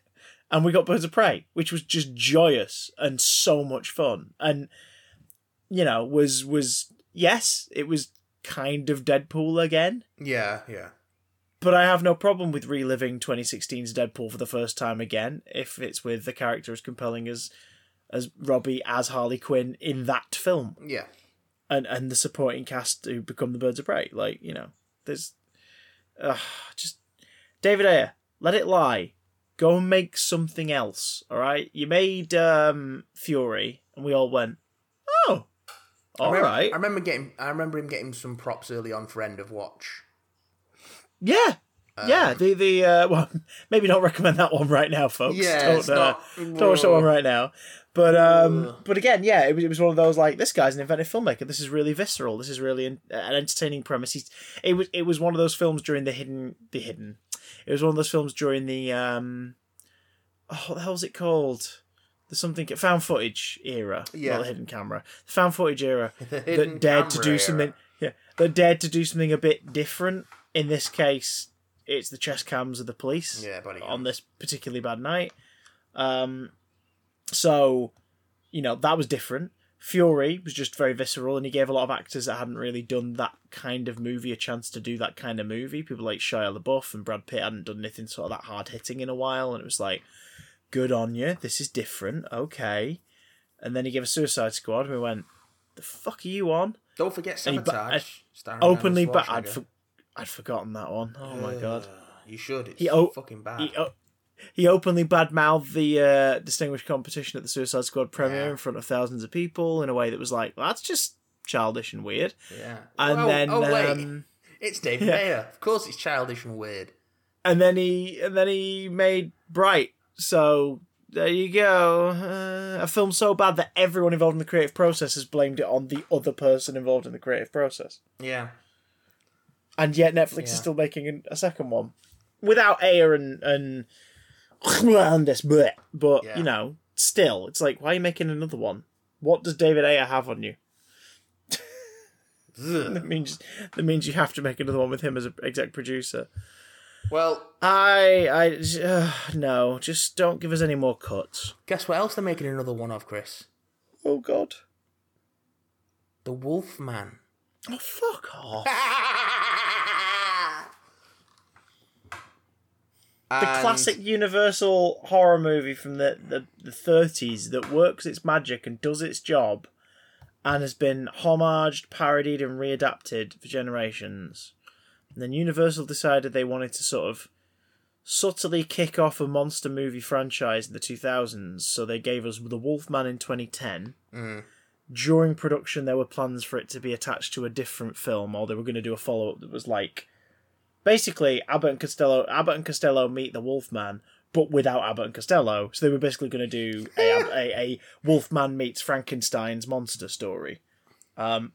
And we got Birds of Prey, which was just joyous and so much fun, and you know was was yes, it was kind of Deadpool again, yeah, yeah. But I have no problem with reliving 2016's Deadpool for the first time again if it's with the character as compelling as as Robbie as Harley Quinn in that film Yeah. and and the supporting cast who become the Birds of Prey. Like you know, there's uh, just David Ayer, let it lie. Go and make something else. All right, you made um, Fury, and we all went, oh, all I remember, right, I remember getting. I remember him getting some props early on for End of Watch. Yeah. yeah, the the uh, well, maybe don't recommend that one right now, folks. Yeah, don't, it's uh, not- don't watch that one right now. But um, but again, yeah, it was, it was one of those like this guy's an inventive filmmaker. This is really visceral. This is really an, an entertaining premise. He's, it was it was one of those films during the hidden the hidden. It was one of those films during the um, oh, what the hell's it called? The something found footage era, Yeah. not the hidden camera. The found footage era The hidden that dared to do era. something. Yeah, that dared to do something a bit different. In this case, it's the chest cams of the police Yeah, buddy. on this particularly bad night. Um, so, you know, that was different. Fury was just very visceral, and he gave a lot of actors that hadn't really done that kind of movie a chance to do that kind of movie. People like Shia LaBeouf and Brad Pitt hadn't done anything sort of that hard hitting in a while, and it was like, good on you. This is different. Okay. And then he gave a Suicide Squad, and we went, the fuck are you on? Don't forget ba- Sabotage. uh, Openly, but I'd, for- I'd forgotten that one. Oh my god. You should. It's He o- fucking bad. he, o- he openly badmouthed the uh, distinguished competition at the Suicide Squad premiere Yeah. in front of thousands of people in a way that was like, well, that's just childish and weird. yeah. And oh, then, oh wait, um, it's David yeah. Ayer. Of course, it's childish and weird. and then he, and then he made Bright. So there you go. Uh, a film so bad that everyone involved in the creative process has blamed it on the other person involved in the creative process. Yeah. And yet Netflix is still making a second one without Ayer and and bleh. but Yeah. you know, still, it's like, why are you making another one? What does David Ayer have on you? That means that means you have to make another one with him as an exec producer. Well, I I uh, no, just don't give us any more cuts. guess what else they're making another one of, Chris? Oh God! The Wolfman. Oh fuck off! the classic Universal horror movie from the, the, the 30s that works its magic and does its job and has been homaged, parodied, and readapted for generations. And then Universal decided they wanted to sort of subtly kick off a monster movie franchise in the 2000s, so they gave us The Wolfman in 2010. Mm. During production, there were plans for it to be attached to a different film, or they were going to do a follow up that was like basically Abbott and Costello. Abbott and Costello meet the Wolfman, but without Abbott and Costello. So they were basically going to do a, a, a Wolfman meets Frankenstein's monster story. Um,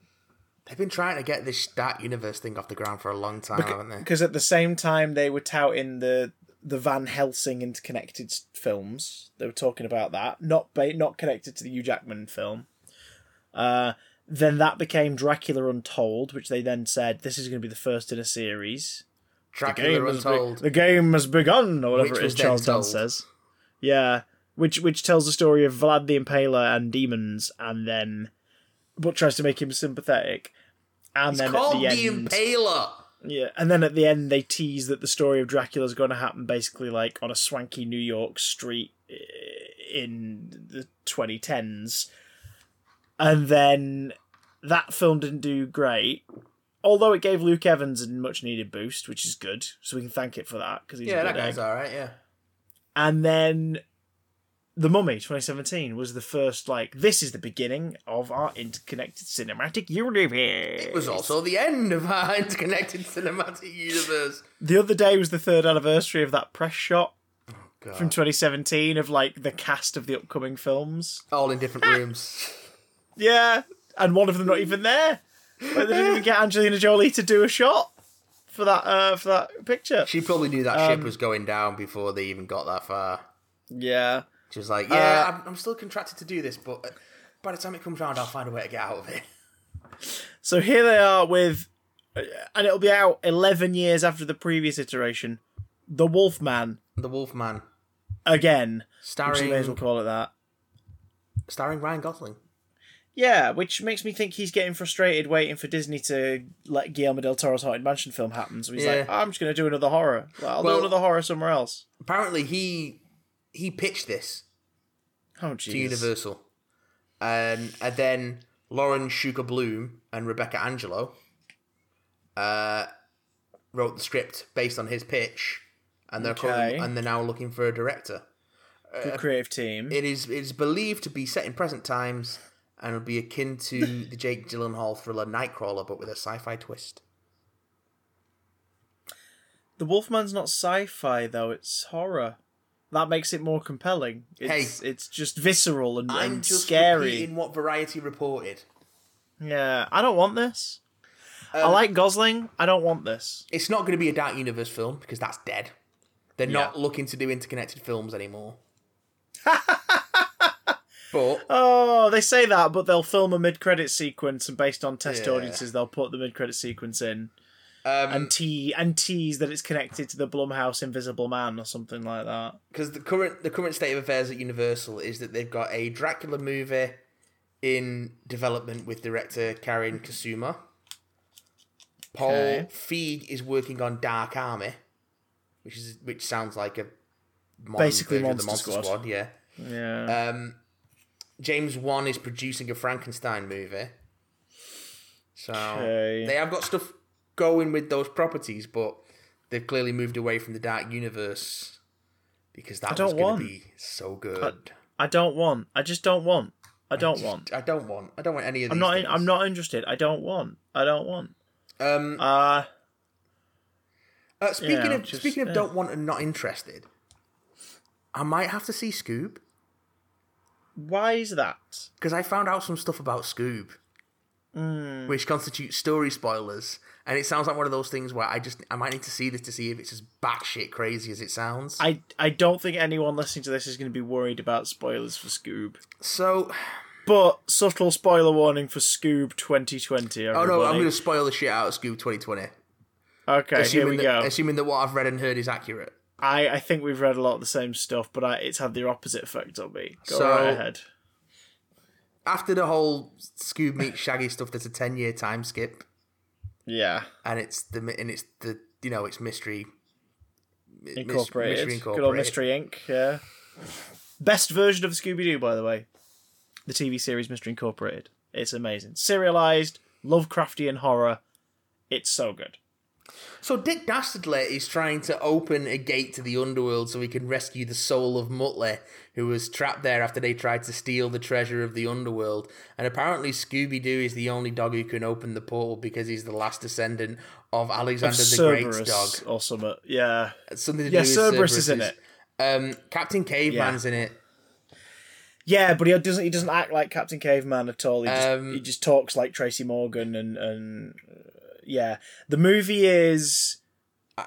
They've been trying to get this Dark Universe thing off the ground for a long time, haven't they? because at the same time they were touting the the Van Helsing interconnected films. They were talking about that, not ba- not connected to the Hugh Jackman film. Uh, then that became Dracula Untold, which they then said this is going to be the first in a series. Dracula has be- Untold. the game has begun, or whatever it is Charles Dance says. Yeah, which which tells the story of Vlad the Impaler and demons, and then but tries to make him sympathetic. And It's then called at the, the end, Impaler. yeah, and then at the end they tease that the story of Dracula is going to happen basically like on a swanky New York street eh, in the 2010s. And then that film didn't do great, although it gave Luke Evans a much needed boost, which is good. So we can thank it for that because he's Yeah, a that guy's egg. all right. Yeah. And then The Mummy 2017 was the first like this is the beginning of our interconnected cinematic universe. It was also the end of our interconnected cinematic universe. The other day was the third anniversary of that press shot God. from 2017 of like the cast of the upcoming films. All in different rooms. Yeah, and one of them not even there. Like, they didn't even get Angelina Jolie to do a shot for that uh, for that picture. She probably knew that Um, ship was going down before they even got that far. Yeah. She was like, "Yeah, Uh, I'm, I'm still contracted to do this, but uh, by the time it comes round, I'll find a way to get out of it." So here they are with, uh, and it'll be out 11 years after the previous iteration. The Wolfman The Wolfman, again, which starring you may as well call it that. starring Ryan Gosling. Yeah, which makes me think he's getting frustrated waiting for Disney to let Guillermo del Toro's Haunted Mansion film happen. So he's like, Yeah. I'm just going to do another horror. Well, I'll Well- do another horror somewhere else. Apparently, he he pitched this Oh, to. Universal, and and then Lauren Schuker Blum and Rebecca Angelo uh, wrote the script based on his pitch, and they're currently, Okay. and they're now looking for a director. Good creative team. It is it is believed to be set in present times and it'll be akin to the Jake Gyllenhaal thriller Nightcrawler, but with a sci-fi twist. The Wolfman's not sci-fi though; it's horror. That makes it more compelling. It's, it's just visceral and, I'm and just scary. repeating what Variety reported. Yeah, I don't want this. I Um, like Gosling. I don't want this. It's not going to be a Dark Universe film because that's dead. They're not looking to do interconnected films anymore. but Oh, they say that, but they'll film a mid-credit sequence, and based on test Yeah. audiences, they'll put the mid-credit sequence in um, and te- and tease that it's connected to the Blumhouse Invisible Man or something like that. because the current the current state of affairs at Universal is that they've got a Dracula movie in development with director Karyn Kusama. Paul Okay. Feig is working on Dark Army, which is which sounds like a Basically version of the Monster Monster Squad. Squad. Yeah. Yeah. Um, James Wan is producing a Frankenstein movie. So Okay. they have got stuff going with those properties, but they've clearly moved away from the Dark Universe because that was going to be so good. I don't want. I just don't want. I don't Just- want. I don't want. I don't want any of these. I'm not. Things. I'm not interested. I don't want. I don't want. Um, Uh uh, speaking yeah, of just- speaking of yeah. don't want and not interested, I might have to see Scoob why is that? because I found out some stuff about Scoob, Hmm. which constitutes story spoilers, and it sounds like one of those things where I just I might need to see this to see if it's as batshit crazy as it sounds. I I don't think anyone listening to this is going to be worried about spoilers for Scoob. so, But subtle spoiler warning for Scoob 2020. oh no, I'm going to spoil the shit out of Scoob 2020, Okay, here we that go. assuming that what I've read and heard is accurate. I, I think we've read a lot of the same stuff, but I, it's had the opposite effect on me. Go So- right ahead. After the whole Scoob meets Shaggy stuff, there's a 10 year time skip, Yeah, and it's the and it's the you know it's mystery. Incorporated. Mystery Good old Incorporated. Mystery Inc. Yeah. Best version of Scooby Doo, by the way. The TV series Mystery Incorporated. It's amazing. Serialized, Lovecraftian horror. It's so good. So Dick Dastardly is trying to open a gate to the underworld so he can rescue the soul of Muttley, who was trapped there after they tried to steal the treasure of the underworld. And apparently Scooby Doo is the only dog who can open the portal because he's the last descendant of Alexander the Great's dog. or something. Yeah. Something to Yeah, do with Cerberus is in it. Um, Captain Caveman's in it. Yeah, but he doesn't. He doesn't act like Captain Caveman at all. He just, Um, he just talks like Tracy Morgan, and and uh, yeah, the movie is uh,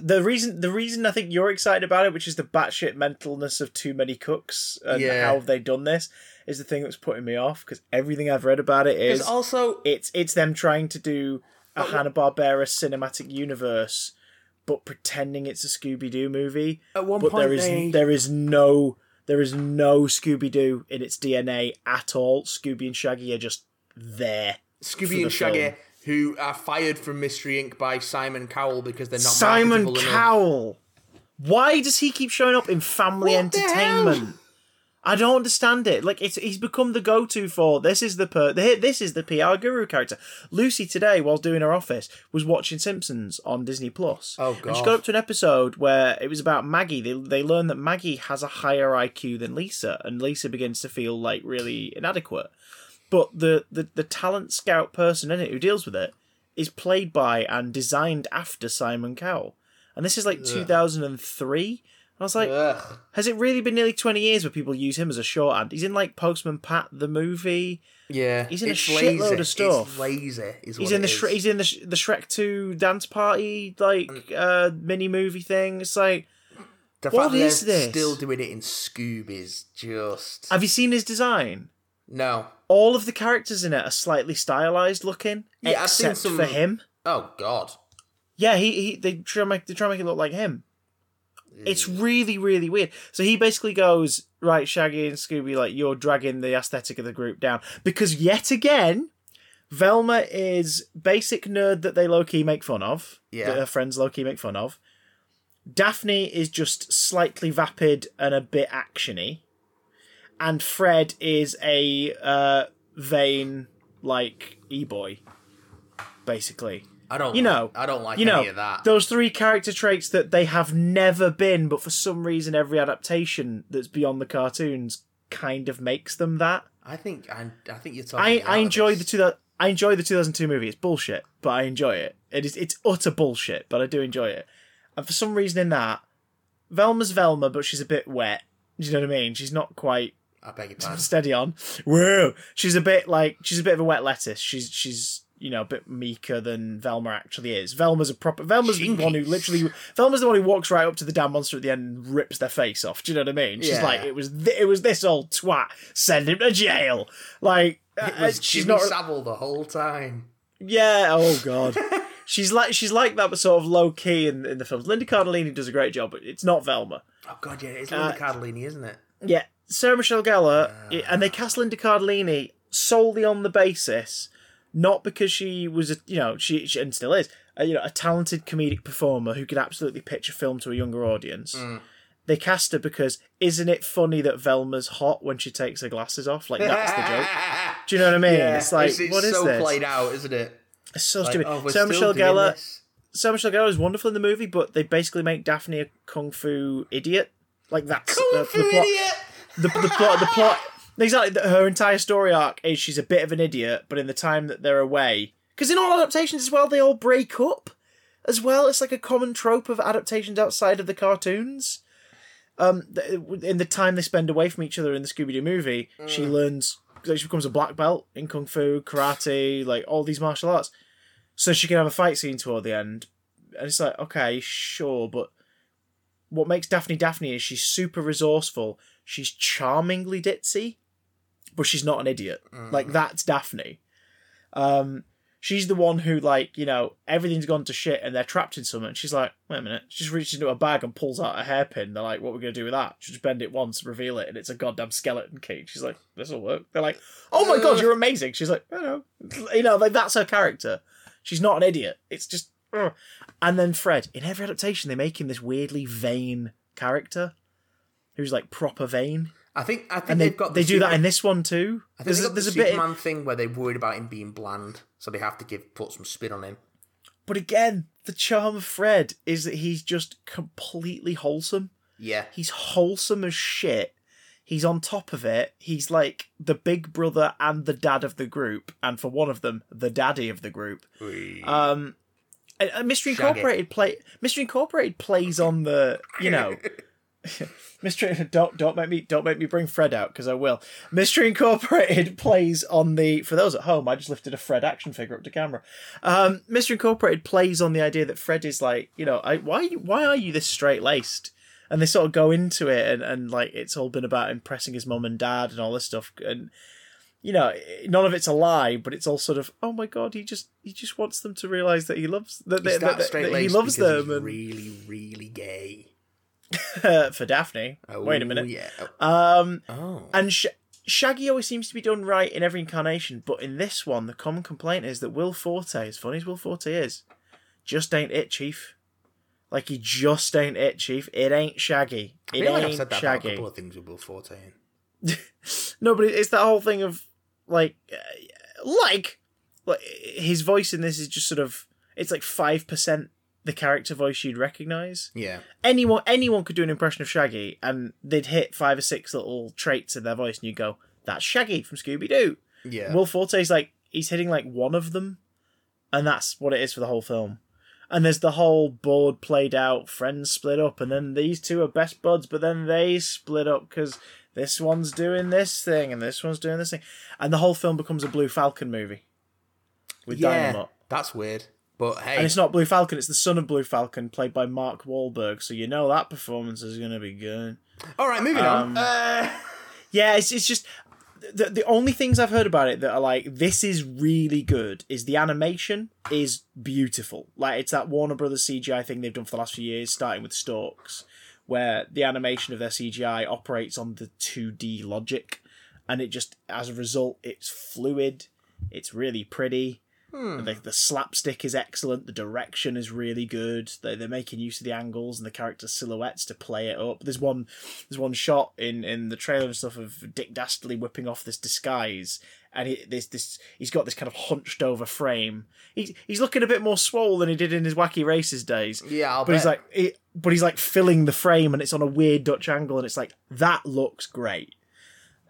the reason. The reason I think you're excited about it, which is the batshit mentalness of too many cooks and Yeah. how have they done this, is the thing that's putting me off because everything I've read about it is also it's it's them trying to do a oh, Hanna Barbera cinematic universe, but pretending it's a Scooby Doo movie at one but point there is they, there is no there is no Scooby Doo in its DNA at all. Scooby and Shaggy are just there. Scooby the and Shaggy, film. Who are fired from Mystery Inc. by Simon Cowell because they're not Simon marketable enough. Cowell. Why does he keep showing up in family What entertainment? I don't understand it. Like it's he's become the go-to for this is the per this is the PR guru character. Lucy today, while doing her office, was watching Simpsons on Disney Plus. Oh, And she got up to an episode where it was about Maggie. They they learn that Maggie has a higher IQ than Lisa, and Lisa begins to feel like really inadequate. But the the, the talent scout person in it who deals with it is played by and designed after Simon Cowell. And this is like 2003. I was like, Ugh. has it really been nearly 20 years where people use him as a shorthand? He's in like Postman Pat the movie. Yeah, He's in a it's shitload of stuff. It's lazy. Is He's in the Shre- he's in the Sh- the Shrek 2 dance party like uh mini movie thing. It's like the what is this? still doing it in Scoob is just have you seen his design? No. All of the characters in it are slightly stylized looking Yeah, I've seen some- for him. Oh God. Yeah, he, he they try to make they try make it look like him. It's mm. really, really weird. So he basically goes, right, Shaggy and Scooby, like, you're dragging the aesthetic of the group down. Because yet again, Velma is basic nerd that they low key make fun of. Yeah. That her friends low key make fun of. Daphne is just slightly vapid and a bit actiony. And Fred is a uh, vain, like, e boy, basically I don't. you know, I don't like you know, any of that. those three character traits that they have never been, but for some reason, every adaptation that's beyond the cartoons kind of makes them that. I think I, I think you're talking. I, I enjoy the two I enjoy the 2002 movie. It's bullshit, but I enjoy it. It is it's utter bullshit, but I do enjoy it. And for some reason, in that, Velma's Velma, but she's a bit wet. Do you know what I mean? She's not quite I beg your pardon. steady on. Whoa, she's a bit like she's a bit of a wet lettuce. She's she's you know a bit meeker than Velma actually is. Velma's a proper. Velma's the one who literally. Velma's the one who walks right up to the damn monster at the end and rips their face off. Do you know what I mean? She's Yeah. like it was th- it was this old twat. Send him to jail. Like It uh, was she's Jimmy not. Savile the whole time. Yeah. Oh god. She's like she's like that, but sort of low key in, in the films. Linda Cardellini does a great job, but it's not Velma. Oh God, yeah, it's Uh, Linda Cardellini, isn't it? Yeah, Sarah Michelle Gellar, and they cast Linda Cardellini solely on the basis, not because she was a you know she, she and still is a, you know a talented comedic performer who could absolutely pitch a film to a younger audience. Mm. They cast her because isn't it funny that Velma's hot when she takes her glasses off? Like that's the joke. Do you know what I mean? Yeah, it's like it's, it's what is so this? played out, isn't it? It's so Like, stupid. oh, Sarah Michelle Gellar. this. Sarah Michelle Gellar is wonderful in the movie, but they basically make Daphne a kung fu idiot. Like that's Kung the, fu the plot idiot. The, the plot the plot exactly the- her entire story arc is she's a bit of an idiot but in the time that they're away because in all adaptations as well they all break up as well. It's like a common trope of adaptations outside of the cartoons. Um in the time they spend away from each other in the scooby-doo movie she learns she becomes a black belt in kung fu karate like all these martial arts. So she can have a fight scene toward the end and it's like okay sure but what makes Daphne Daphne is she's super resourceful. She's charmingly ditzy, but she's not an idiot. Like mm. that's Daphne. Um, she's the one who like you know everything's gone to shit and they're trapped in something. She's like, wait a minute. She just reaches into a bag and pulls out a hairpin. They're like, what are we gonna do with that? She just bend it once, reveal it, and it's a goddamn skeleton key. She's like, this will work. They're like, oh my god, uh. you're amazing. She's like, I know, you know, like that's her character. She's not an idiot. It's just. ugh. And then Fred, in every adaptation, they make him this weirdly vain character who's like proper vain. I think I think And they, they've got they the do that in this one too. I think There's, got there's the a bit, Superman thing where they're worried about him being bland, so they have to give put some spin on him. but again, the charm of Fred is that he's just completely wholesome. Yeah, He's wholesome as shit. He's on top of it. He's like the big brother and the dad of the group, and for one of them, the daddy of the group. Um, and, and Mystery Shaggy. Incorporated play Mystery Incorporated plays on the you know. Mystery don't don't make me don't make me bring Fred out because I will. Mystery Incorporated plays on the for those at home. I just lifted a Fred action figure up to camera. Um, Mystery Incorporated plays on the idea that Fred is like you know I, why why are you this straight laced? And they sort of go into it and, and like it's all been about impressing his mum and dad and all this stuff and you know none of it's a lie but it's all sort of oh my god he just he just wants them to realize that he loves that, that, that that, he loves them and really, really gay. for Daphne. Oh, Wait a minute. Yeah. Um, Oh. and Sh- Shaggy always seems to be done right in every incarnation, but in this one, the common complaint is that Will Forte, as funny as Will Forte is, just ain't it, Chief. Like he just ain't it, Chief. It ain't Shaggy. I It like ain't I've said that about a Shaggy. couple of things with Will Forte no, but it's that whole thing of like, uh, like, like his voice in this is just sort of it's like five percent the character voice you'd recognize. Yeah. Anyone anyone could do an impression of Shaggy, and they'd hit five or six little traits in their voice, and you go, "That's Shaggy from Scooby Doo." Yeah. Will Forte's like he's hitting like one of them, and that's what it is for the whole film. And there's the whole board played out, friends split up, and then these two are best buds, but then they split up because this one's doing this thing and this one's doing this thing, and the whole film becomes a Blue Falcon movie with yeah. Dynomutt. That's weird. But hey, And it's not Blue Falcon; it's the son of Blue Falcon, played by Mark Wahlberg. So you know that performance is going to be good. all right, moving Um, on. Uh, Yeah, it's it's just the the only things I've heard about it that are like this is really good is the animation is beautiful. Like it's that Warner Brothers CGI thing they've done for the last few years, starting with Storks, where the animation of their CGI operates on the two D logic, and it just as a result it's fluid, it's really pretty. The, the slapstick is excellent. The direction is really good. They they're making use of the angles and the character silhouettes to play it up. There's one there's one shot in, in the trailer and stuff of Dick Dastardly whipping off this disguise, and he, this this he's got this kind of hunched over frame. He's he's looking a bit more swole than he did in his wacky races days. yeah, I'll But he's like, he, but he's like filling the frame, and it's on a weird Dutch angle, and it's like that looks great.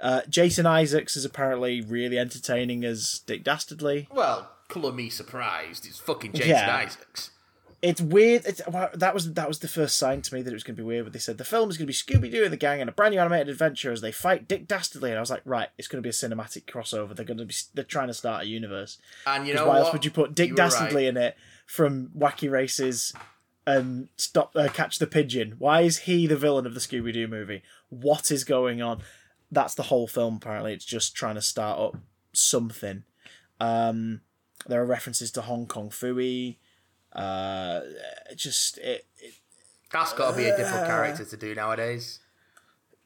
Uh, Jason Isaacs is apparently really entertaining as Dick Dastardly. well, colour me surprised. It's fucking Jason Yeah. Isaacs. It's weird. It's, well, that was that was the first sign to me that it was going to be weird. But they said the film is going to be Scooby Doo and the gang and a brand new animated adventure as they fight Dick Dastardly, and I was like, right, it's going to be a cinematic crossover. They're going to be they're trying to start a universe. And you know why what? else would you put Dick You Dastardly right. in it from Wacky Races and Stop uh, Catch the Pigeon? Why is he the villain of the Scooby Doo movie? What is going on? That's the whole film. Apparently, it's just trying to start up something. Um, there are references to Hong Kong Phooey. Uh, just it, it That's got to be a Uh, difficult character to do nowadays.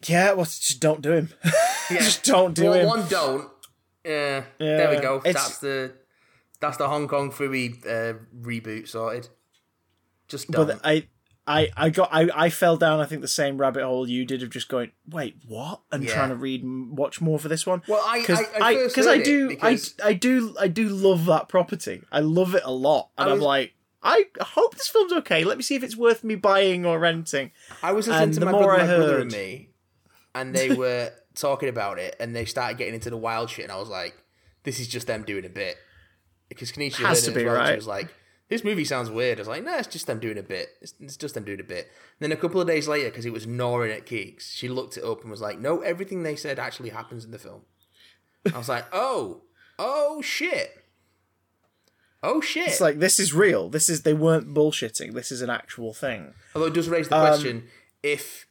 yeah. Well, just don't do him. Yeah. just don't do well, him. one don't. Yeah, there we go. it's- That's the that's the Hong Kong Phooey uh, reboot sorted. Just don't. But I, I, I got, I, I fell down. I think the same rabbit hole you did of just going, wait, what? And Yeah. trying to read, and watch more for this one. well, I Because I, I, I, I do, because I, I do, I do love that property. I love it a lot, and I I'm like, I hope this film's okay. Let me see if it's worth me buying or renting. I was listening and to the my, more brother, my brother and me, and they were talking about it, and they started getting into the wild shit, and I was like, "This is just them doing a bit." Because Kanisha Has to be, well, and She was like, "This movie sounds weird." I was like, "No, it's just them doing a bit. It's, it's just them doing a bit." And then a couple of days later, because it was gnawing at Keeks, she looked it up and was like, "No, everything they said actually happens in the film." I was like, "Oh, oh shit." Oh shit! It's like this is real. This is they weren't bullshitting. This is an actual thing. Although it does raise Um, the question if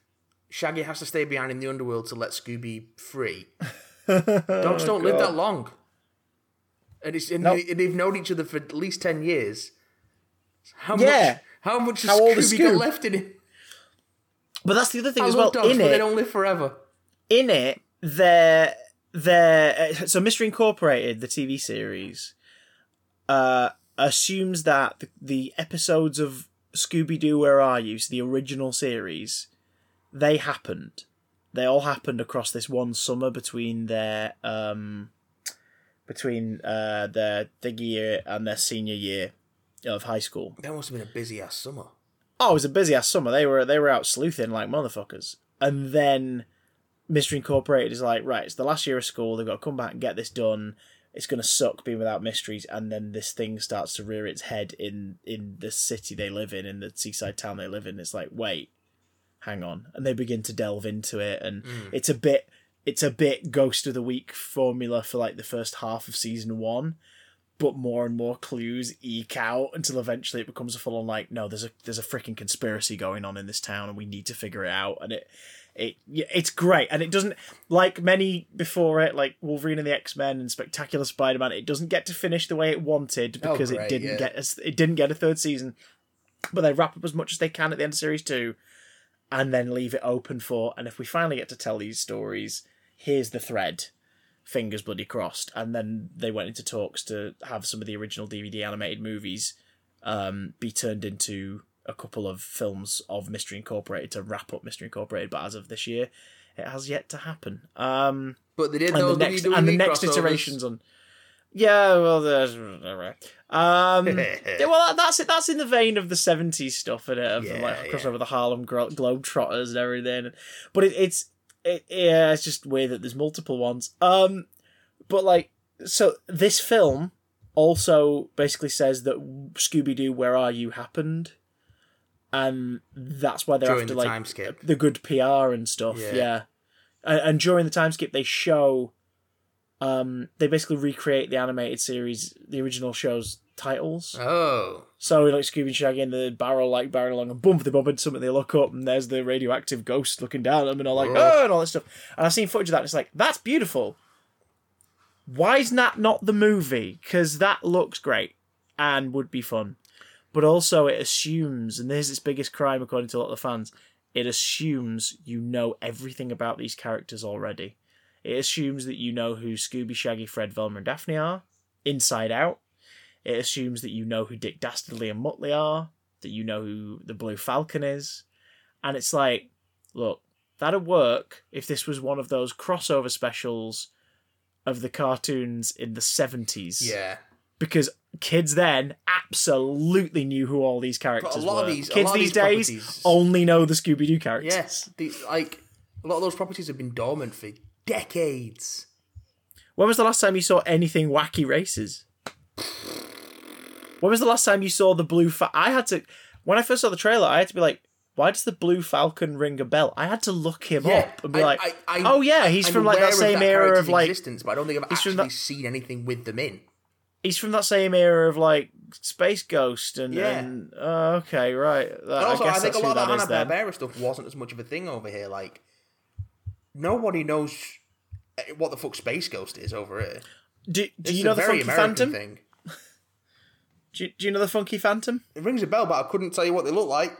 Shaggy has to stay behind in the underworld to let Scooby free, dogs don't live that long. And, it's, and, Nope. they've known each other for at least 10 years. How Yeah. much How much How old is Scooby got left in it? But that's the other thing I as well. dogs, in but they don't live forever. in it, they're they're uh, so Mystery Incorporated, the TV series, uh, assumes that the, the episodes of Scooby Doo Where Are You, so the original series, they happened. They all happened across this one summer between their um, between uh, their third year and their senior year of high school. That must have been a busy ass summer. Oh, it was a busy ass summer. They were they were out sleuthing like motherfuckers. And then Mystery Incorporated is like, right, it's the last year of school. They've got to come back and get this done. It's gonna suck being without mysteries. And then this thing starts to rear its head in in the city they live in, in the seaside town they live in. It's like, wait, hang on, and they begin to delve into it, and mm. it's a bit it's a bit Ghost of the Week formula for like the first half of season one but more and more clues eke out until eventually it becomes a full on like no there's a there's a freaking conspiracy going on in this town and we need to figure it out. And it it it's great. And it doesn't like many before it like Wolverine and the X-Men and Spectacular Spider-Man it doesn't get to finish the way it wanted Oh, because great, it didn't yeah. get a, it didn't get a third season. But they wrap up as much as they can at the end of series 2 and then leave it open for and if we finally get to tell these stories here's the thread fingers bloody crossed and then they went into talks to have some of the original dvd animated movies um, be turned into a couple of films of mystery incorporated to wrap up mystery incorporated but as of this year It has yet to happen. Um, But they did and those the next and the next crossovers. iterations on. Yeah, well, um, yeah, well, that's it. That's in the vein of the '70s stuff, and of the, Yeah, like yeah. crossover the Harlem Glo- Globetrotters and everything. But it, it's it, yeah, it's just weird that there's multiple ones. Um, but like, so this film also basically says that Scooby Doo, Where Are You happened, and that's why they're During after the like the good PR and stuff. Yeah. Yeah, And, and during the time skip, they show, um, they basically recreate the animated series, the original show's titles. Oh. So like Scooby and Shaggy and the barrel like barrel along and bump they bump into something, they look up and there's the radioactive ghost looking down at them and all like Oh. oh and all this stuff. And I've seen footage of that and it's like, that's beautiful. Why is that not the movie? Because that looks great and would be fun. But also it assumes, and this is its biggest crime according to a lot of the fans, it assumes you know everything about these characters already. It assumes that you know who Scooby, Shaggy, Fred, Velma, and Daphne are, inside out. It assumes that you know who Dick Dastardly and Muttley are, that you know who the Blue Falcon is. And it's like, look, that'd work if this was one of those crossover specials of the cartoons in the 70s. Yeah. Because kids then absolutely knew who all these characters But a lot were. of these- kids these these days properties- only know the Scooby Doo characters. Yes. The, like, a lot of those properties have been dormant for decades. When was the last time you saw anything wacky races? When was the last time you saw the blue? Fa- I had to when I first saw the trailer. I had to be like, "Why does the blue falcon ring a bell?" I had to look him Yeah, up and be I- like, I- I- "Oh yeah, he's I'm from like that same era of like existence, but I don't think I've actually that- seen anything with them in. he's from that same era of like Space Ghost and Yeah. and oh, okay, right. That- also, I think a lot of that is the then. Hanna Barbera stuff wasn't as much of a thing over here. Like, nobody knows eh, what the fuck Space Ghost is over here. Do, do you know the Funky American Phantom? thing. Do you, do you know the Funky Phantom? It rings a bell, but I couldn't tell you what they look like.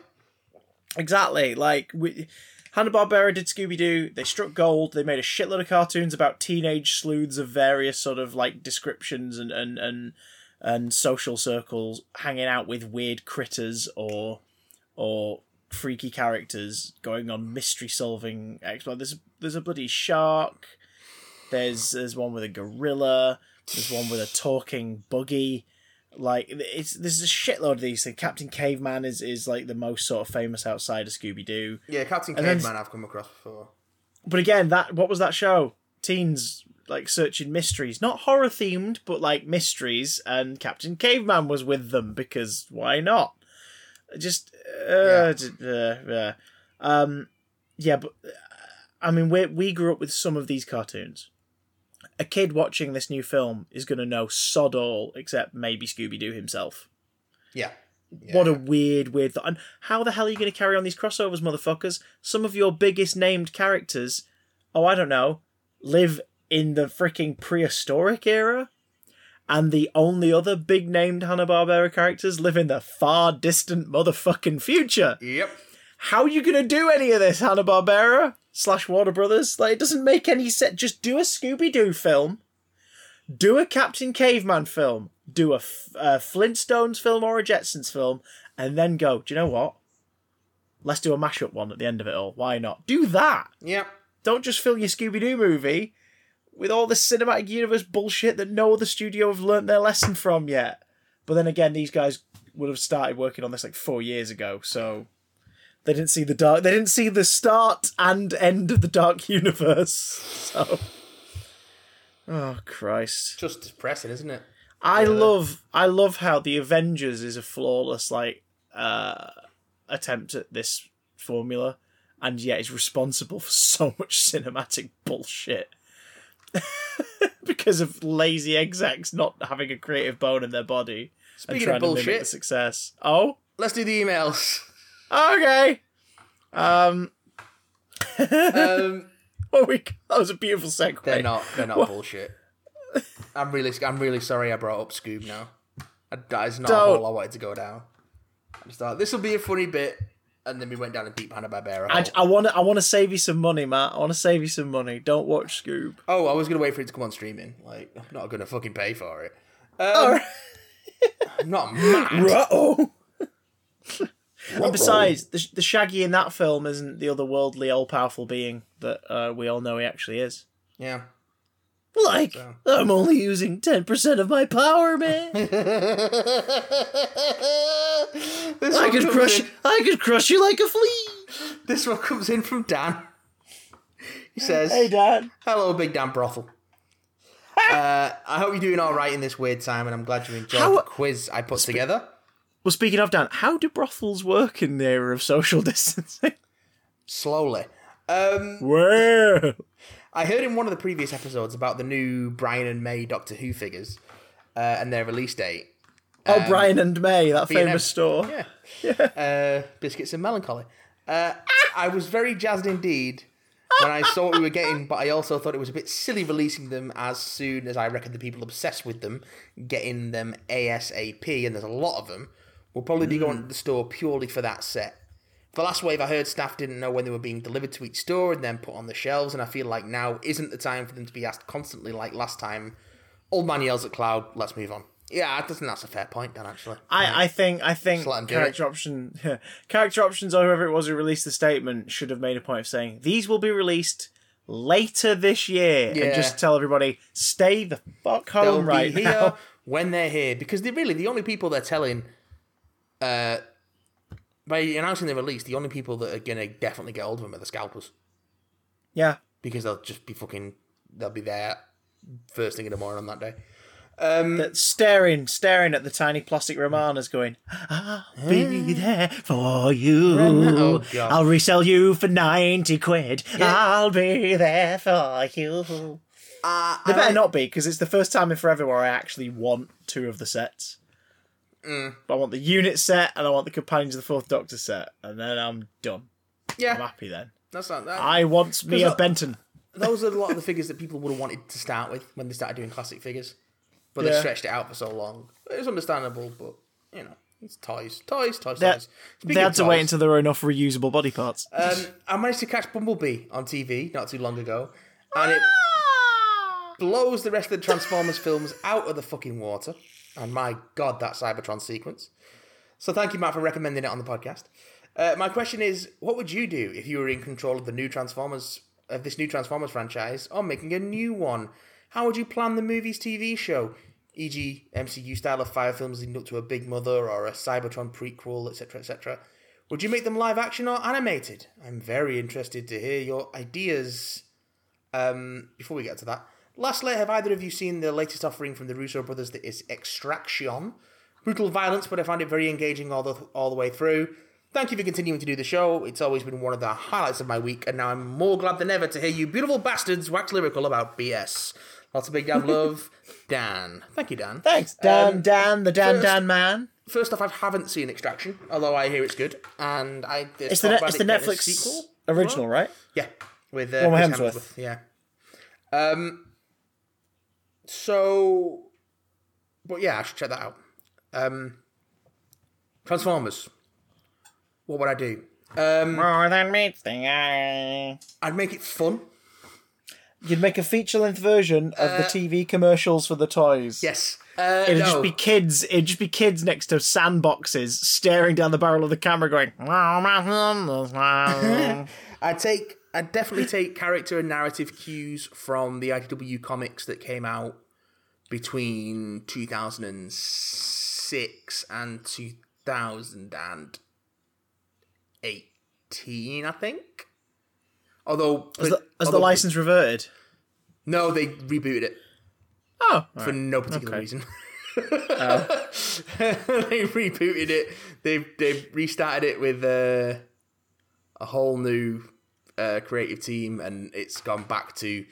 Exactly. Like we, Hanna Barbera did Scooby Doo. They struck gold. They made a shitload of cartoons about teenage sleuths of various sort of like descriptions and and and and social circles hanging out with weird critters or or freaky characters going on mystery solving exploit. There's there's a bloody shark. There's there's one with a gorilla. There's one with a talking buggy. Like it's there's a shitload of these things. Captain Caveman is is like the most sort of famous outside of Scooby Doo. Yeah, Captain And then- Caveman I've come across before. But again, that what was that show? Teens like searching mysteries, not horror themed, but like mysteries. And Captain Caveman was with them because why not? Just uh, Yeah. d- uh, yeah, um, yeah. But uh, I mean, we we grew up with some of these cartoons. A kid watching this new film is going to know sod all except maybe Scooby Doo himself. Yeah. Yeah. What a weird, weird thought. And how the hell are you going to carry on these crossovers, motherfuckers? Some of your biggest named characters, oh, I don't know, live in the freaking prehistoric era. And the only other big named Hanna-Barbera characters live in the far distant motherfucking future. Yep. How are you going to do any of this, Hanna-Barbera slash Warner Brothers? Like, it doesn't make any sense. Just do a Scooby-Doo film. Do a Captain Caveman film. Do a, F- a Flintstones film or a Jetsons film. And then go, do you know what? Let's do a mashup one at the end of it all. Why not? Do that. Yep. Don't just fill your Scooby Doo movie with all this cinematic universe bullshit that no other studio have learnt their lesson from yet. But then again, these guys would have started working on this like four years ago, so they didn't see the dark. They didn't see the start and end of the dark universe. So, oh Christ! Just depressing, isn't it? I love I love how the Avengers is a flawless like uh attempt at this formula and yet is responsible for so much cinematic bullshit. because of lazy execs not having a creative bone in their body Speaking and trying of to mimic the bullshit, success. Oh, let's do the emails. Okay. Um, Um, oh, we that was a beautiful segue. they're not. They're not bullshit. I'm really. I'm really sorry. I brought up Scoob now. That is not a Don't. hole I wanted to go down. I just thought this will be a funny bit, and then we went down a deep Hanna Barbera. I, I want to I want to save you some money, Matt. I want to save you some money. Don't watch Scoob. Oh, I was gonna wait for it to come on streaming. Like, I'm not gonna fucking pay for it. Um, Oh, I'm not mad. And besides, the, the Shaggy in that film isn't the otherworldly, all-powerful being that uh, we all know he actually is. Yeah. Like, I'm only using ten percent of my power, man. This I could crush, in- I could crush you like a flea. This one comes in from Dan. He says, Hey, Dan. Hello, Big Dan Brothel. uh, I hope you're doing all right in this weird time, and I'm glad you enjoyed How- the quiz I put together. Well, speaking of Dan, how do brothels work in the era of social distancing? Slowly. Um, Well, I heard in one of the previous episodes about the new Brian and May Doctor Who figures uh, and their release date. oh, Brian and May, that B&M. famous store. Yeah. Uh, Biscuits and Melancholy. Uh, I was very jazzed indeed when I saw what we were getting, but I also thought it was a bit silly releasing them as soon as I reckon the people obsessed with them getting them ASAP, and there's a lot of them, will probably be going hmm. to the store purely for that set. The last wave, I heard staff didn't know when they were being delivered to each store and then put on the shelves, and I feel like now isn't the time for them to be asked constantly like last time. Old man yells at cloud, let's move on. Yeah, I think that's a fair point, Dan, actually. I, I think I think Just let 'em character option character options or whoever it was who released the statement should have made a point of saying these will be released later this year Yeah. and just tell everybody stay the fuck home They'll right now. when they're here because they're really the only people they're telling. Uh, by announcing the release, the only people that are gonna definitely get hold of them are the scalpers Yeah. because they'll just be fucking. They'll be there first thing in the morning on that day. Um, That staring, staring at the tiny plastic Romanas, going, "I'll be there for you. Oh, I'll resell you for ninety quid. I'll be there for you." uh, They better like- not be because it's the first time in forever where I actually want two of the sets. Mm. But I want the unit set and I want the Companions of the Fourth Doctor set, and then I'm done. Yeah, I'm happy then. that's not that. I want me a Benton. Those are a lot of the figures that people would have wanted to start with when they started doing classic figures, but they stretched it out for so long. It's understandable, but you know, it's toys, toys, toys, They, toys. they had to wait until there were enough reusable body parts. Um, I managed to catch Bumblebee on TV not too long ago, and it blows the rest of the Transformers films out of the fucking water. And my god, that Cybertron sequence. So thank you, Matt, for recommending it on the podcast. Uh, my question is, what would you do if you were in control of the new Transformers, of this new Transformers franchise, or making a new one? How would you plan the movie's TV show? E.g., MCU style of five films leading up to a Big Mother or a Cybertron prequel, etc., etc. Would you make them live action or animated? I'm very interested to hear your ideas. Um, before we get to that, lastly, have either of you seen the latest offering from the Russo brothers that is Extraction? Brutal violence, but I found it very engaging all the all the way through. Thank you for continuing to do the show. It's always been one of the highlights of my week, and now I'm more glad than ever to hear you beautiful bastards wax lyrical about BS. Lots of big damn love, Dan. Thank you, Dan. Thanks, Dan. Um, Dan, the Dan first- Dan man. First off, I haven't seen Extraction, although I hear it's good, and I It's the ne- it's it the Netflix sequel. original, right? Yeah, with uh, Chris Hemsworth. Yeah. Um. So, but yeah, I should check that out. Um. Transformers. What would I do? Um, More than meets the eye. I'd make it fun. You'd make a feature-length version of the TV commercials for the toys. Yes. Uh, It'd no. just be kids. It'd just be kids next to sandboxes, staring down the barrel of the camera, going. I take I definitely take character and narrative cues from the IDW comics that came out between 2006 and 2018, I think. Although Has the, has the license reverted? no, they rebooted it Oh, for no particular Okay. reason. they rebooted it. They they restarted it with uh, a whole new uh, creative team, and it's gone back to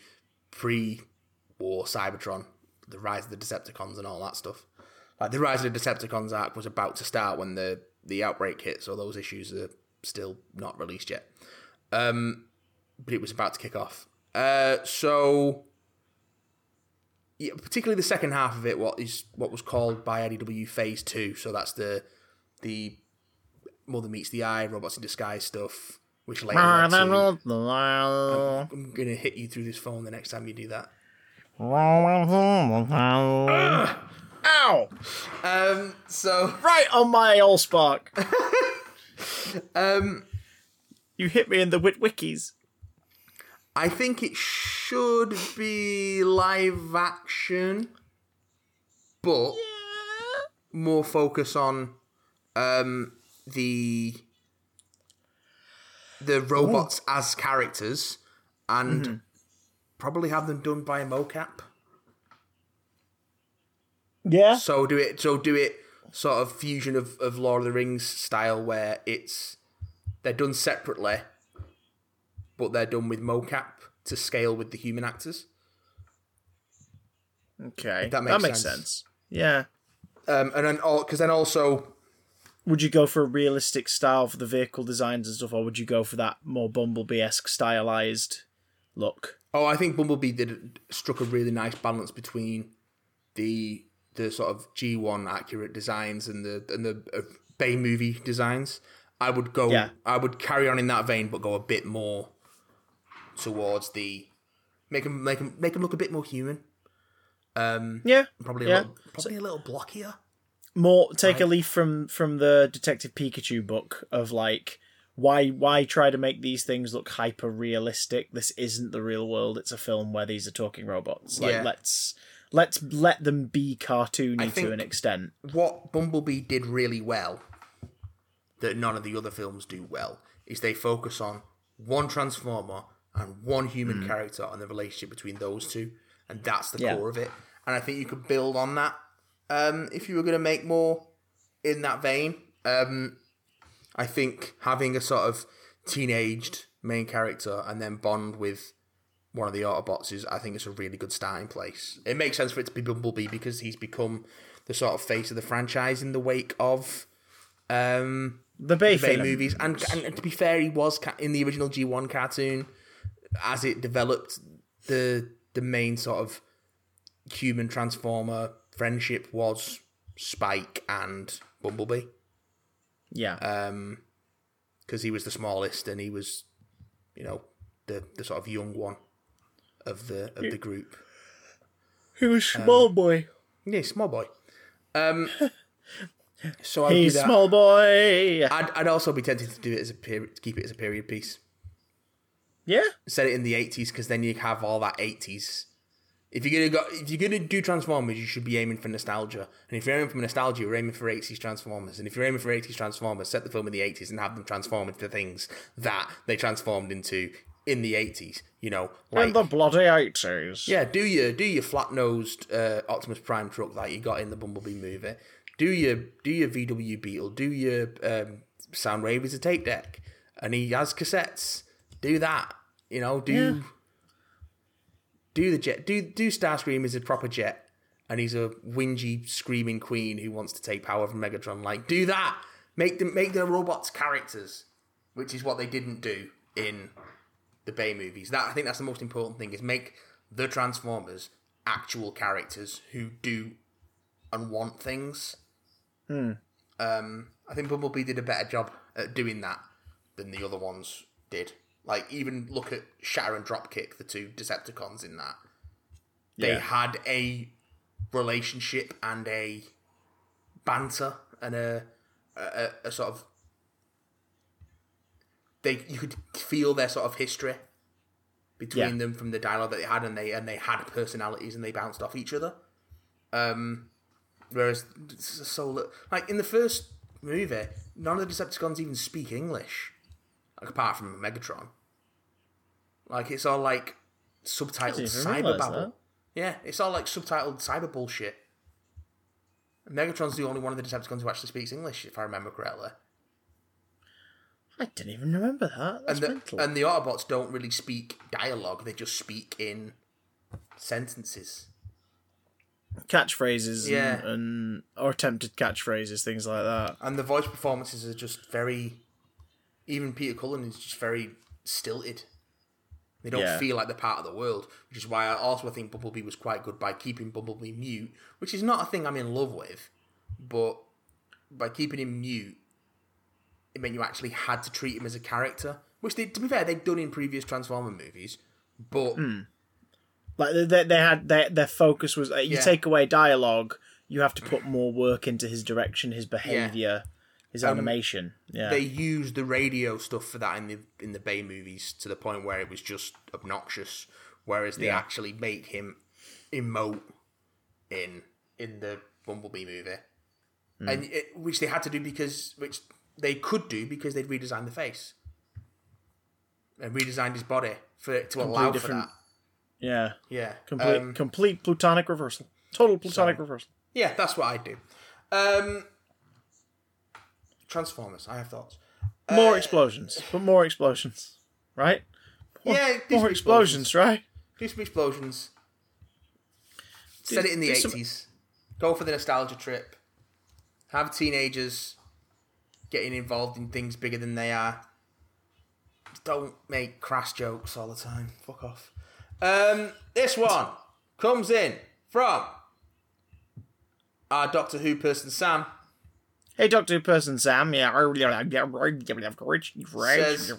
pre-war Cybertron, the rise of the Decepticons, and all that stuff. Like the rise of the Decepticons arc was about to start when the the outbreak hit, so those issues are still not released yet. Um, but it was about to kick off. Uh, so yeah, particularly the second half of it, what is what was called by IDW Phase Two. So that's the the More Than Meets the Eye, Robots in Disguise stuff, which later led to, I'm gonna hit you through this phone the next time you do that. Ow! Um, so Right on my allspark. Um, You hit me in the wit wikis. I think it should be live action, but more focus on um, the the robots as characters, and probably have them done by a mocap. Yeah. So do it. So do it. Sort of fusion of, of Lord of the Rings style, where it's they're done separately, but they're done with mocap to scale with the human actors. Okay. That makes sense. sense. Yeah. Um, and then all because then also Would you go for a realistic style for the vehicle designs and stuff, or would you go for that more Bumblebee esque stylized look? Oh, I think Bumblebee did struck a really nice balance between the the sort of G one accurate designs and the and the uh, Bay movie designs. I would go. Yeah. I would carry on in that vein, but go a bit more towards the make him make him make him look a bit more human. Um, Yeah. probably a Yeah. little, probably a little blockier. More take a leaf from from the Detective Pikachu book of like why why try to make these things look hyper realistic? This isn't the real world. It's a film where these are talking robots. Like Yeah. let's let's let them be cartoony to an extent. what Bumblebee did really well that none of the other films do well is they focus on one transformer and one human mm. character and the relationship between those two and that's the Yeah. core of it and i think you could build on that um, if you were going to make more in that vein um, i think having a sort of teenaged main character and then bond with one of the Autobots is, I think, it's a really good starting place. It makes sense for it to be Bumblebee because he's become the sort of face of the franchise in the wake of um, The Bay, the Bay movies. And, and, and to be fair, he was ca- in the original G1 cartoon as it developed. The the main sort of human transformer friendship was Spike and Bumblebee Yeah. um, because he was the smallest and he was, you know, the the sort of young one of the of the group. he was small boy. Yeah, small boy. Um, so I'd He's small boy. I'd, I'd also be tempted to do it as a period, to keep it as a period piece. Yeah. Set it in the eighties because then you have all that eighties. If you're gonna go, if you're gonna do Transformers, you should be aiming for nostalgia. And if you're aiming for nostalgia, you're aiming for eighties Transformers. And if you're aiming for eighties Transformers, set the film in the eighties and have them transform into things that they transformed into in the eighties. You know, like In the bloody eighties. Yeah, do your do your flat nosed uh, Optimus Prime truck that you got in the Bumblebee movie. Do your do your VW Beetle. Do your um, Soundwave as a tape deck, and he has cassettes. Do that. You know, do Yeah. Do the jet. Do do Starscream as a proper jet, and he's a whingy screaming queen who wants to take power from Megatron. Like, do that. Make them make their robots characters, which is what they didn't do in the Bay movies. That I think that's the most important thing is make the Transformers actual characters who do and want things. Um, I think Bumblebee did a better job at doing that than the other ones did. Like even look at Shatter and Dropkick, the two Decepticons in that. They Yeah. had a relationship and a banter and a a, a, sort of they you could feel their sort of history between Yeah. them from the dialogue that they had and they and they had personalities and they bounced off each other. Um whereas so like in the first movie, none of the Decepticons even speak English. Like apart from Megatron. Like it's all like subtitled cyber babble. Yeah, it's all like subtitled cyber bullshit. Megatron's the only one of the Decepticons who actually speaks English, if I remember correctly. I didn't even remember that. That's And the, mental. and the Autobots don't really speak dialogue; they just speak in sentences. catchphrases Yeah. and, and or attempted catchphrases, things like that. And the voice performances are just very. Even Peter Cullen is just very stilted. They don't Yeah. feel like they're part of the world, which is why I also think Bumblebee was quite good by keeping Bumblebee mute, which is not a thing I'm in love with, but by keeping him mute, it meant you actually had to treat him as a character, which they, to be fair, they'd done in previous Transformer movies, but Like they, they, had their their focus was uh, you Yeah. take away dialogue, you have to put more work into his direction, his behavior, his animation. Yeah, They used the radio stuff for that in the in the Bay movies to the point where it was just obnoxious. Whereas they Yeah. actually made him emote in in the Bumblebee movie, Hmm. and it, which they had to do because which they could do because they'd redesigned the face and redesigned his body for to allow for that. yeah, Yeah, complete Um, complete plutonic reversal, total plutonic so- reversal. Yeah, that's what I do. Um, Transformers. I have thoughts. More Uh, explosions, but more explosions, right? More, Yeah, more some explosions, right? Do some explosions. Set it in the do some- eighties. Go for the nostalgia trip. Have teenagers getting involved in things bigger than they are. Don't make crass jokes all the time. Fuck off. Um, this one comes in from our Doctor Who person Sam. Hey, Doctor Who person Sam. Yeah, I really don't have courage. Says-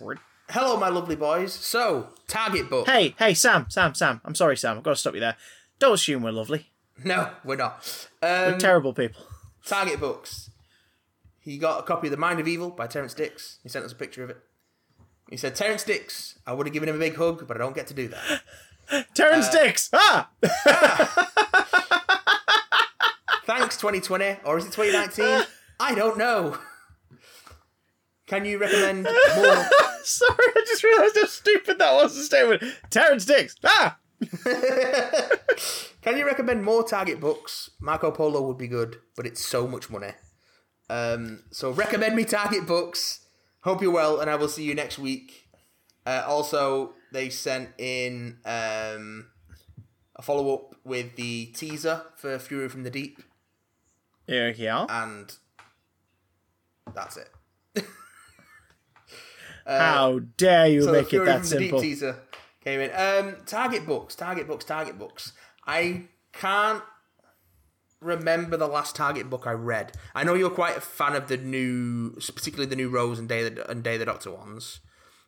Hello, my lovely boys. So, target book. Hey, hey, Sam, Sam, Sam. I'm sorry, Sam. I've got to stop you there. Don't assume we're lovely. No, we're not. We're Um, terrible people. Target books. He got a copy of The Mind of Evil by Terrance Dicks. He sent us a picture of it. He said, Terrance Dicks, I would have given him a big hug, but I don't get to do that. Terrance uh, Dicks. Ah, Thanks, 2020. Or is it 2019? I don't know. Can you recommend more? sorry. I just realised how stupid that was. The statement. Terrance Dicks. Ah. Can you recommend more Target books? Marco Polo would be good, but it's so much money. Um, so recommend me Target books. Hope you're well, and I will see you next week. Uh, also, they sent in um, a follow up with the teaser for Fury from the Deep, Yeah, yeah. and that's it. How dare you So make it that from the Deep simple? teaser came in. Um, target books, target books, target books. I can't remember the last target book I read. I know you're quite a fan of the new, particularly the new Rose and Day the, and Day the Doctor ones.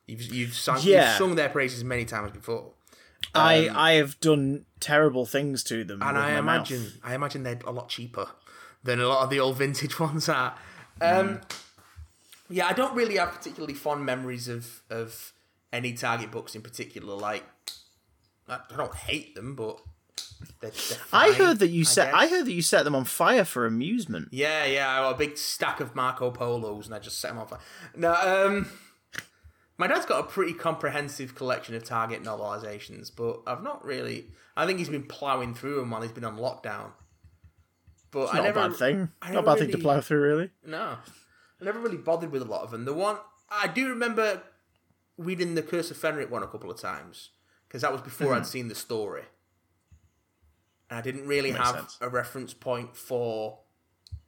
You've you've sung, Yeah. you've sung their praises many times before, I I have done terrible things to them. and I my mouth. imagine I imagine they're a lot cheaper than a lot of the old vintage ones are. Um, Yeah, I don't really have particularly fond memories of of any Target books in particular. Like, I I don't hate them, but they're, they're I heard that you set. I heard that you set them on fire for amusement. Yeah, yeah, I got a big stack of Marco Polos and I just set them on fire. No, um, my dad's got a pretty comprehensive collection of Target novelizations, but I've not really. I think he's been ploughing through them while he's been on lockdown. But I Not never, a bad thing. Not a bad thing to plow through, really. No, I never really bothered with a lot of them. The one I do remember reading the Curse of Fenric one a couple of times because that was before I'd seen the story, and I didn't really have sense. a reference point for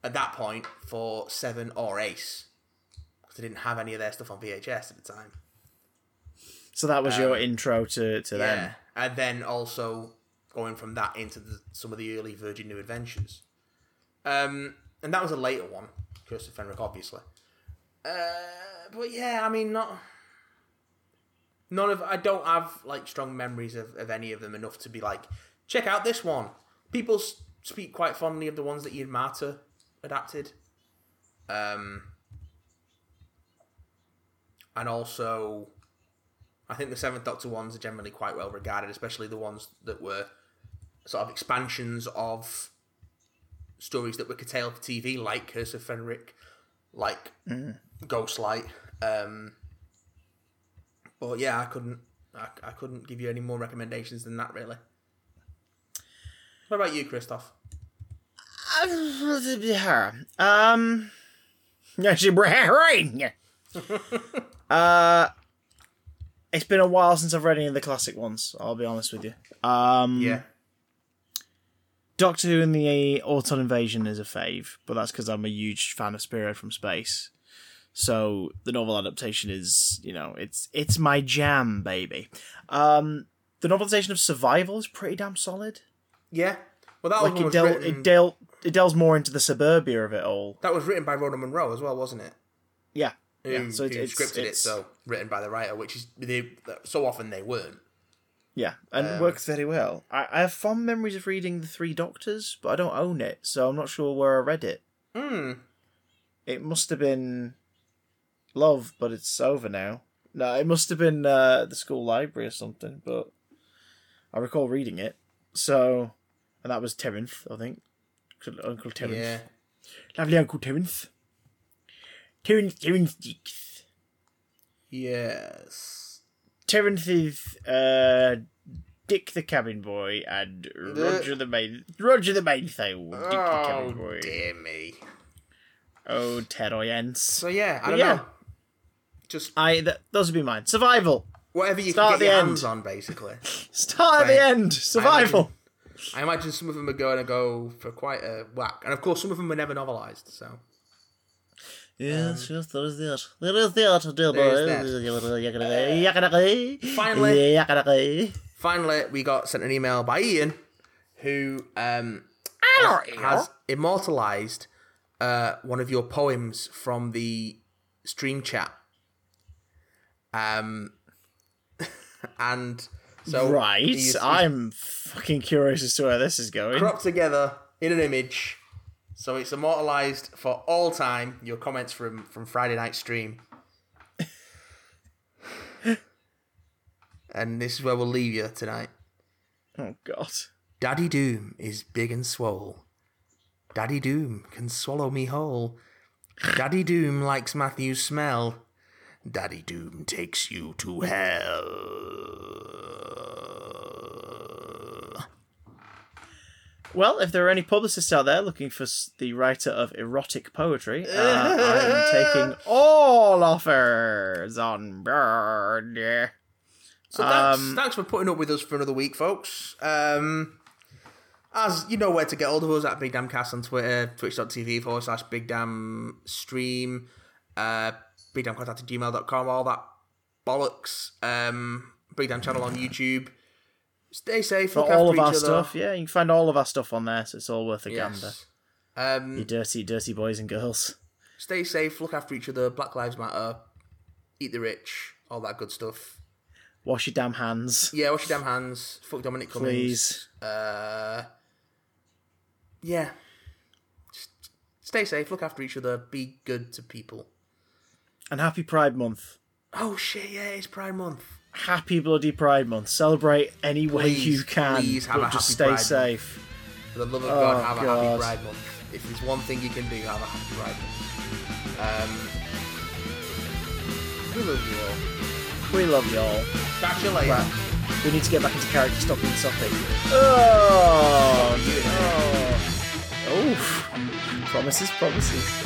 at that point for Seven or Ace because I didn't have any of their stuff on VHS at the time. So that was your intro to to Um, Yeah, them. and then also going from that into the, some of the early Virgin New Adventures. Um, and that was a later one, Curse of Fenric, obviously. Uh, but yeah, I mean, not none of. I don't have like strong memories of, of any of them enough to be like, check out this one. People speak quite fondly of the ones that Ian Marter adapted. Um, and also I think the Seventh Doctor ones are generally quite well regarded, especially the ones that were sort of expansions of stories that were curtailed for TV, like Curse of Fenric, like Ghostlight. Um, but yeah, I couldn't, I, I couldn't give you any more recommendations than that, really. What about you, Christoph? Um. uh, it's been a while since I've read any of the classic ones. I'll be honest with you. Um, Yeah, Doctor Who and the Auton Invasion is a fave, but that's because I'm a huge fan of Spearhead from Space. So the novel adaptation is, you know, it's it's my jam, baby. Um, the novelization of Survival is pretty damn solid. yeah. Well, that Like one it was del- written. it del- it delves more into the suburbia of it all. that was written by Rona Munro as well, wasn't it? Yeah, Who, yeah. So who it's, it's scripted it, it's- so written by the writer, which is they, so often they weren't. Yeah, and Um, it works very well. I, I have fond memories of reading The Three Doctors, but I don't own it, so I'm not sure where I read it. Hmm. it must have been love, but it's over now. No, it must have been uh, the school library or something, but I recall reading it. So, and that was Terence, I think. Uncle Terence. Yeah. Lovely Uncle Terence. Terence, Terrance Dicks. Yes. Terence is uh, Dick the cabin boy and Roger the main Roger the mainsail. Dick the Oh cabin boy. dear me. Oh, Terroyence. So yeah, I don't yeah. know. Just I th- those would be mine. Survival. whatever you Start can get your the end. hands on, basically. Start at the end. Survival. I imagine some of them are going to go for quite a whack, and of course, some of them were never novelised. So Yes, yes, there is that. There is that, dear Finally. Finally. finally, we got sent an email by Ian, who um, has immortalised uh, one of your poems from the stream chat. Um, and so Right, he's- he's I'm fucking curious as to where this is going. cropped together in an image, so it's immortalised for all time. Your comments from from Friday night stream, and this is where we'll leave you tonight. Oh god. Daddy Doom is big and swole. Daddy Doom can swallow me whole. Daddy Doom likes Matthew's smell. Daddy Doom takes you to hell. Well, if there are any publicists out there looking for the writer of erotic poetry, uh, I'm taking all offers on board. So thanks, Um, thanks for putting up with us for another week, folks. Um, as you know where to get hold of us at Big Damn Cast on Twitter, twitch.tv forward slash Big Damn Stream, uh, bigdamncast at gmail.com, all that bollocks. Um, Big Damn Channel on YouTube. Stay safe. For look all after of our other. stuff, yeah, you can find all of our stuff on there, so it's all worth a gander. Yes. Um, You dirty, dirty boys and girls. stay safe. Look after each other. Black Lives Matter. Eat the rich. All that good stuff. Wash your damn hands, Yeah, wash your damn hands. Fuck Dominic Cummings. please. Uh, yeah. Just stay safe. Look after each other. Be good to people. And happy Pride Month. Oh shit! Yeah, it's Pride Month. Happy bloody Pride Month. Celebrate any way Please, you can, please have but a just happy stay Pride Month. safe. For the love of Oh, God, have a happy Pride Month. If there's one thing you can do, have a happy Pride Month. Um, we love you all. We love y'all. Catch you later. Right. We need to get back into character. Stop being soppy. Oh, oh. Oof. Promises, promises.